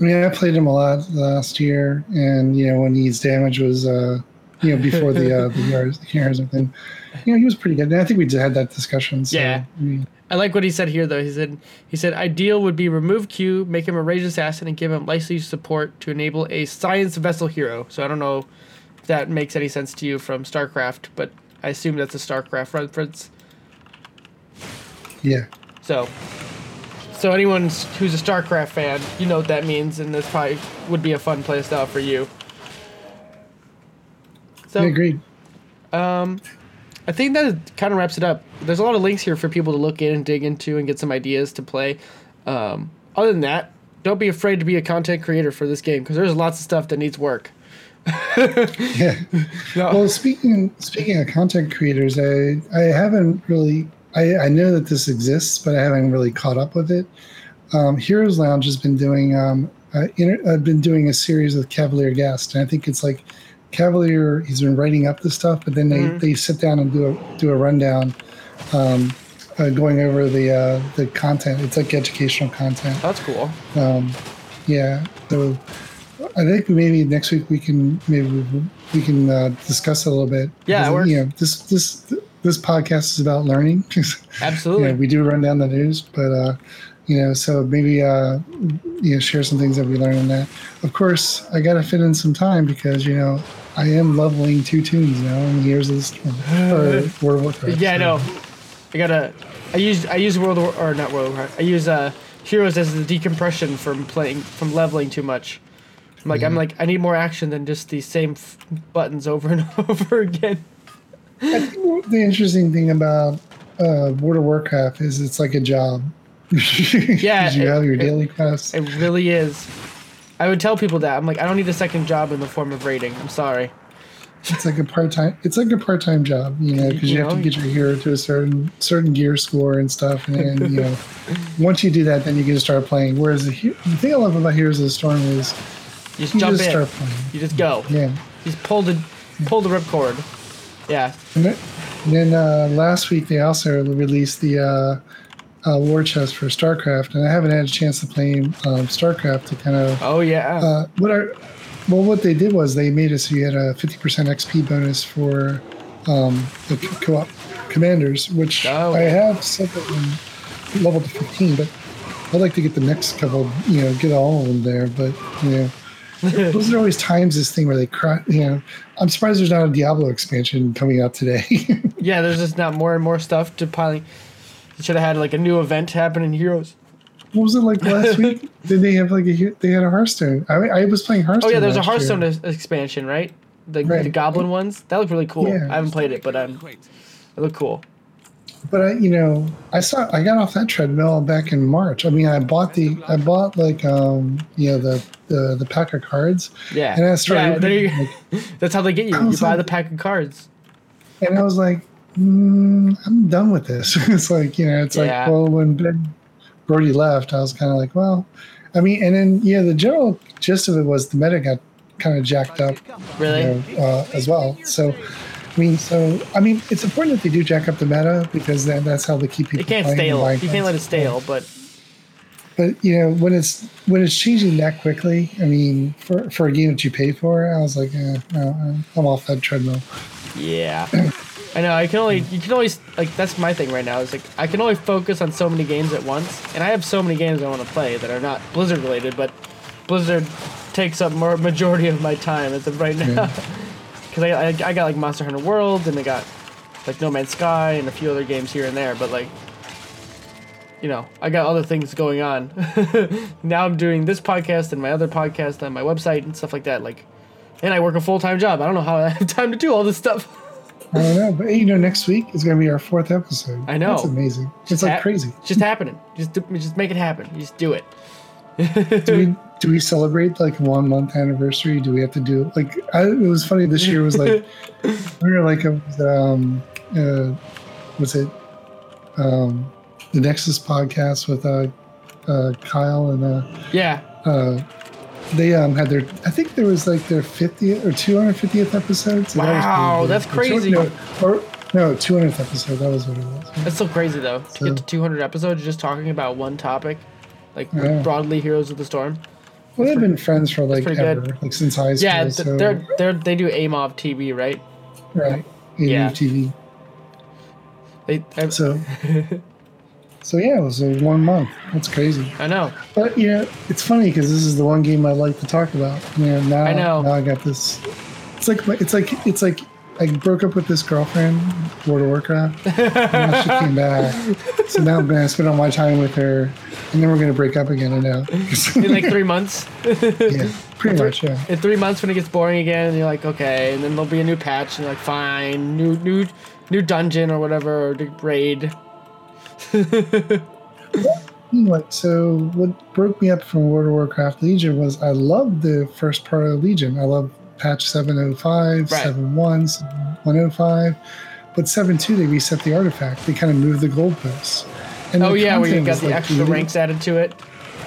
I mean, I played him a lot last year, and you know when his damage was, uh, you know, before the uh, the heroes, heroes and thing, you know, he was pretty good. And I think we had that discussion. So,
Yeah.
I mean,
I like what he said here, though. He said he said ideal would be remove Q, make him a rage assassin, and give him licensed support to enable a science vessel hero. So I don't know if that makes any sense to you from StarCraft, but I assume that's a StarCraft reference.
yeah.
So, so anyone who's a StarCraft fan, you know what that means, and this probably would be a fun playstyle for you. So
I agreed.
um, I think that kind of wraps it up. There's a lot of links here for people to look in and dig into and get some ideas to play. Um, other than that, don't be afraid to be a content creator for this game because there's lots of stuff that needs work.
Yeah. (laughs)
No.
Well, speaking speaking of content creators, I I haven't really I, I know that this exists, but I haven't really caught up with it. Um, Heroes Lounge has been doing um, uh, inter, uh, been doing a series with Cavalier Guest, and I think it's like Cavalier. He's been writing up the stuff, but then they,
Mhm.
they sit down and do a do a rundown, um, uh, going over the uh, the content. It's like educational content.
That's cool.
Um, yeah, so I think maybe next week we can maybe we, can uh, discuss a little bit.
Yeah,
Because,
it works.
You know, this this this podcast is about learning. (laughs)
Absolutely.
you know, we do run down the news, but uh, you know, so maybe uh, you know, share some things that we learned in that. Of course, I got to fit in some time because you know I am leveling two tunes now in Heroes of the Storm or World of Warcraft.
Yeah, I know. I gotta. I use I use World War, or not World Warcraft. I use uh heroes as the decompression from playing from leveling too much. I'm like I'm like I need more action than just these same f- buttons over (laughs) and over again.
I think the interesting thing about uh, World of Warcraft is it's like a job. (laughs)
yeah,
you
it-
have your
it-
daily quests.
It really is. I would tell people that I'm like I don't need a second job in the form of raiding. I'm sorry.
It's like a part time. It's like a part time job, you know, because you,
You
have to get your hero to a certain certain gear score and stuff, and, then you (laughs) know, once you do that, then you can start playing. Whereas the, the thing I love about Heroes of the Storm is
You just
you
jump
just
in.
start playing.
You just go.
Yeah.
You just pull the pull the ripcord. Yeah.
And then, and then uh, last week they also released the uh, uh, war chest for StarCraft, and I haven't had a chance to play um, StarCraft to kind of
Oh yeah.
Uh, what are well, what they did was they made it so you had a 50% XP bonus for um, the co- co-op commanders, which
Oh.
I have set that one level to 15, but I'd like to get the next couple, you know, get all of them there. But you know, (laughs) those are always times this thing where they cry. You know, I'm surprised there's not a Diablo expansion coming out today. (laughs)
yeah. There's just not more and more stuff to piling. You should have had like a new event happen in Heroes.
what was it like last (laughs) week? Did they have like a they had a Hearthstone? I, I was playing Hearthstone.
Oh yeah, there's a
last year.
Hearthstone expansion, right? The, the
Right.
Goblin ones. That looked really cool.
Yeah.
I haven't played it, but um, it looked cool.
But I, you know, I saw I got off that treadmill back in March. I mean, I bought the I bought like um you know the the, the pack of cards,
Yeah.
and I started
yeah, there you, (laughs)
like,
that's how they get you. You buy
like-
the pack of cards.
and I was like, mm, I'm done with this. (laughs) it's like you know, it's
Yeah.
like well, when Ben Brode left, I was kind of like, well, I mean, and then yeah, the general gist of it was the meta got kind of jacked up
Really?
you know, uh, as well. So. I mean, so I mean, it's important that they do jack up the meta because then that's how they keep people.
It can't stale. You can't let it stale. But
But you know, when it's when it's changing that quickly, I mean, for for a game that you paid for, I was like, eh, no, I'm off that treadmill.
yeah, (clears throat) I know. I can only you can always like that's my thing right now. Is like I can only focus on so many games at once, and I have so many games I want to play that are not Blizzard related, but Blizzard takes up more majority of my time as of right now.
Yeah. (laughs)
Because I, I I got like Monster Hunter World, and I got like No Man's Sky, and a few other games here and there, but like. You know, I got other things going on. (laughs) now I'm doing this podcast and my other podcast on my website and stuff like that. Like, and I work a full time job. I don't know how (laughs) I have time to do all this stuff.
I don't know, but you know, next week is going to be our fourth episode.
I know.
It's amazing. It's like
hap-
crazy.
Just happening. Just just make it happen. You just do it.
Do we (laughs) do we celebrate like one month anniversary? Do we have to do like? I, it was funny. This year was like (laughs) we were like was, um uh what's it um the Nexus podcast with uh uh Kyle and uh
Yeah.
uh, they um had their I think there was like their 50th or 250th episode. So that was
Wow,
good.
that's crazy.
No, or, no, 200th episode. That was what it was.
That's so crazy though. To
So-
get to 200 episodes just talking about one topic, like
Yeah.
broadly Heroes of the Storm.
Well, they've been friends for like ever,
good.
like since high school.
Yeah, th-
so,
they're they're they do AMOV TV, right?
right.
Yeah.
Yeah. TV.
They I,
So, (laughs) so yeah, it was a one month. That's crazy.
I know.
But you know, it's funny because this is the one game I like to talk about. You know, now
I know.
now I got this. It's like it's like it's like I broke up with this girlfriend, World of Warcraft. and now she came back, so now I'm gonna spend all my time with her, and then we're gonna break up again. I know. (laughs)
In like three months.
yeah, pretty much. Yeah.
In three months when it gets boring again, you're like, okay, and then there'll be a new patch, and you're like, fine, new new new dungeon or whatever, or the raid. (laughs)
Anyway, so what broke me up from World of Warcraft Legion was I loved the first part of Legion. I love patch 705,
Right.
71, 105. But 7.2, they reset the artifact. They kind of moved the goalposts. And
Oh
the
yeah, where you got the
like,
extra
really-
ranks added to it.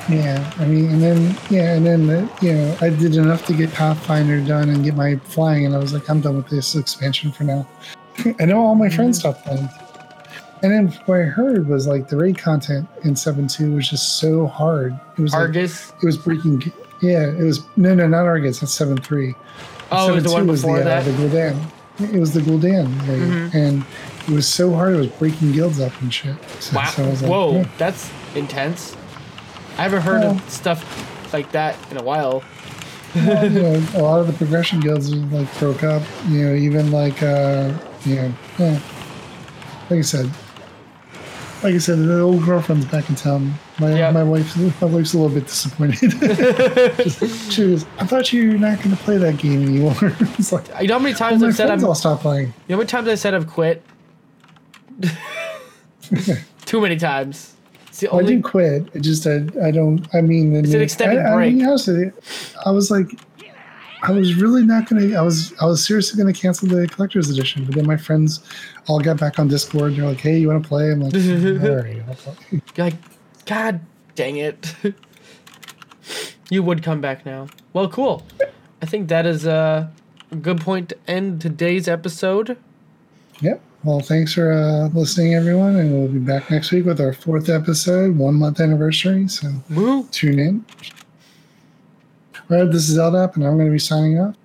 Yeah, I mean, and then, yeah, and then, uh, you know, I did enough to get Pathfinder done and get my flying, and I was like, I'm done with this expansion for now. (laughs) I know all my friends
Mm-hmm.
stopped playing. And then what I heard was like the raid content in 7.2 was just so hard. It was like, it was breaking. Yeah, it was no, no, not Argus. That's seven three.
Oh, it was the one before
the,
that.
Uh, the Gul'dan. It was the Gul'dan.
Mhm.
and it was so hard. It was breaking guilds up and shit. So,
Wow.
so I was like,
Whoa,
yeah.
that's intense. I haven't heard
Well-
of stuff like that in a while.
well, you (laughs) know, a lot of the progression guilds like broke up. You know, even like uh, you know, yeah. like I said, like I said, the old girlfriend's back in town. My
Yeah.
my wife's my wife's a little bit disappointed. Just- (laughs) she was, I thought you were not going to play that game anymore. (laughs) it's like,
You know how many times
my
I've said I'm.
all stop playing.
You know how many times I said I've quit? (laughs) Too many times.
Well, I didn't quit. It just I, I don't. I mean,
It's an extended
I, I,
break.
mean, honestly, I was like, I was really not gonna. I was I was seriously gonna cancel the collector's edition, but then my friends all got back on Discord. And They're like, "Hey, you want to play?" I'm like, "All right." I'll play."
Like, God dang it. (laughs) you would come back now. Well, cool. I think that is a good point to end today's episode.
Yep. Well, thanks for uh, listening, everyone, and we'll be back next week with our fourth episode, one month anniversary. So
Woo!
tune in. All right, this is LDAP, and I'm going to be signing off.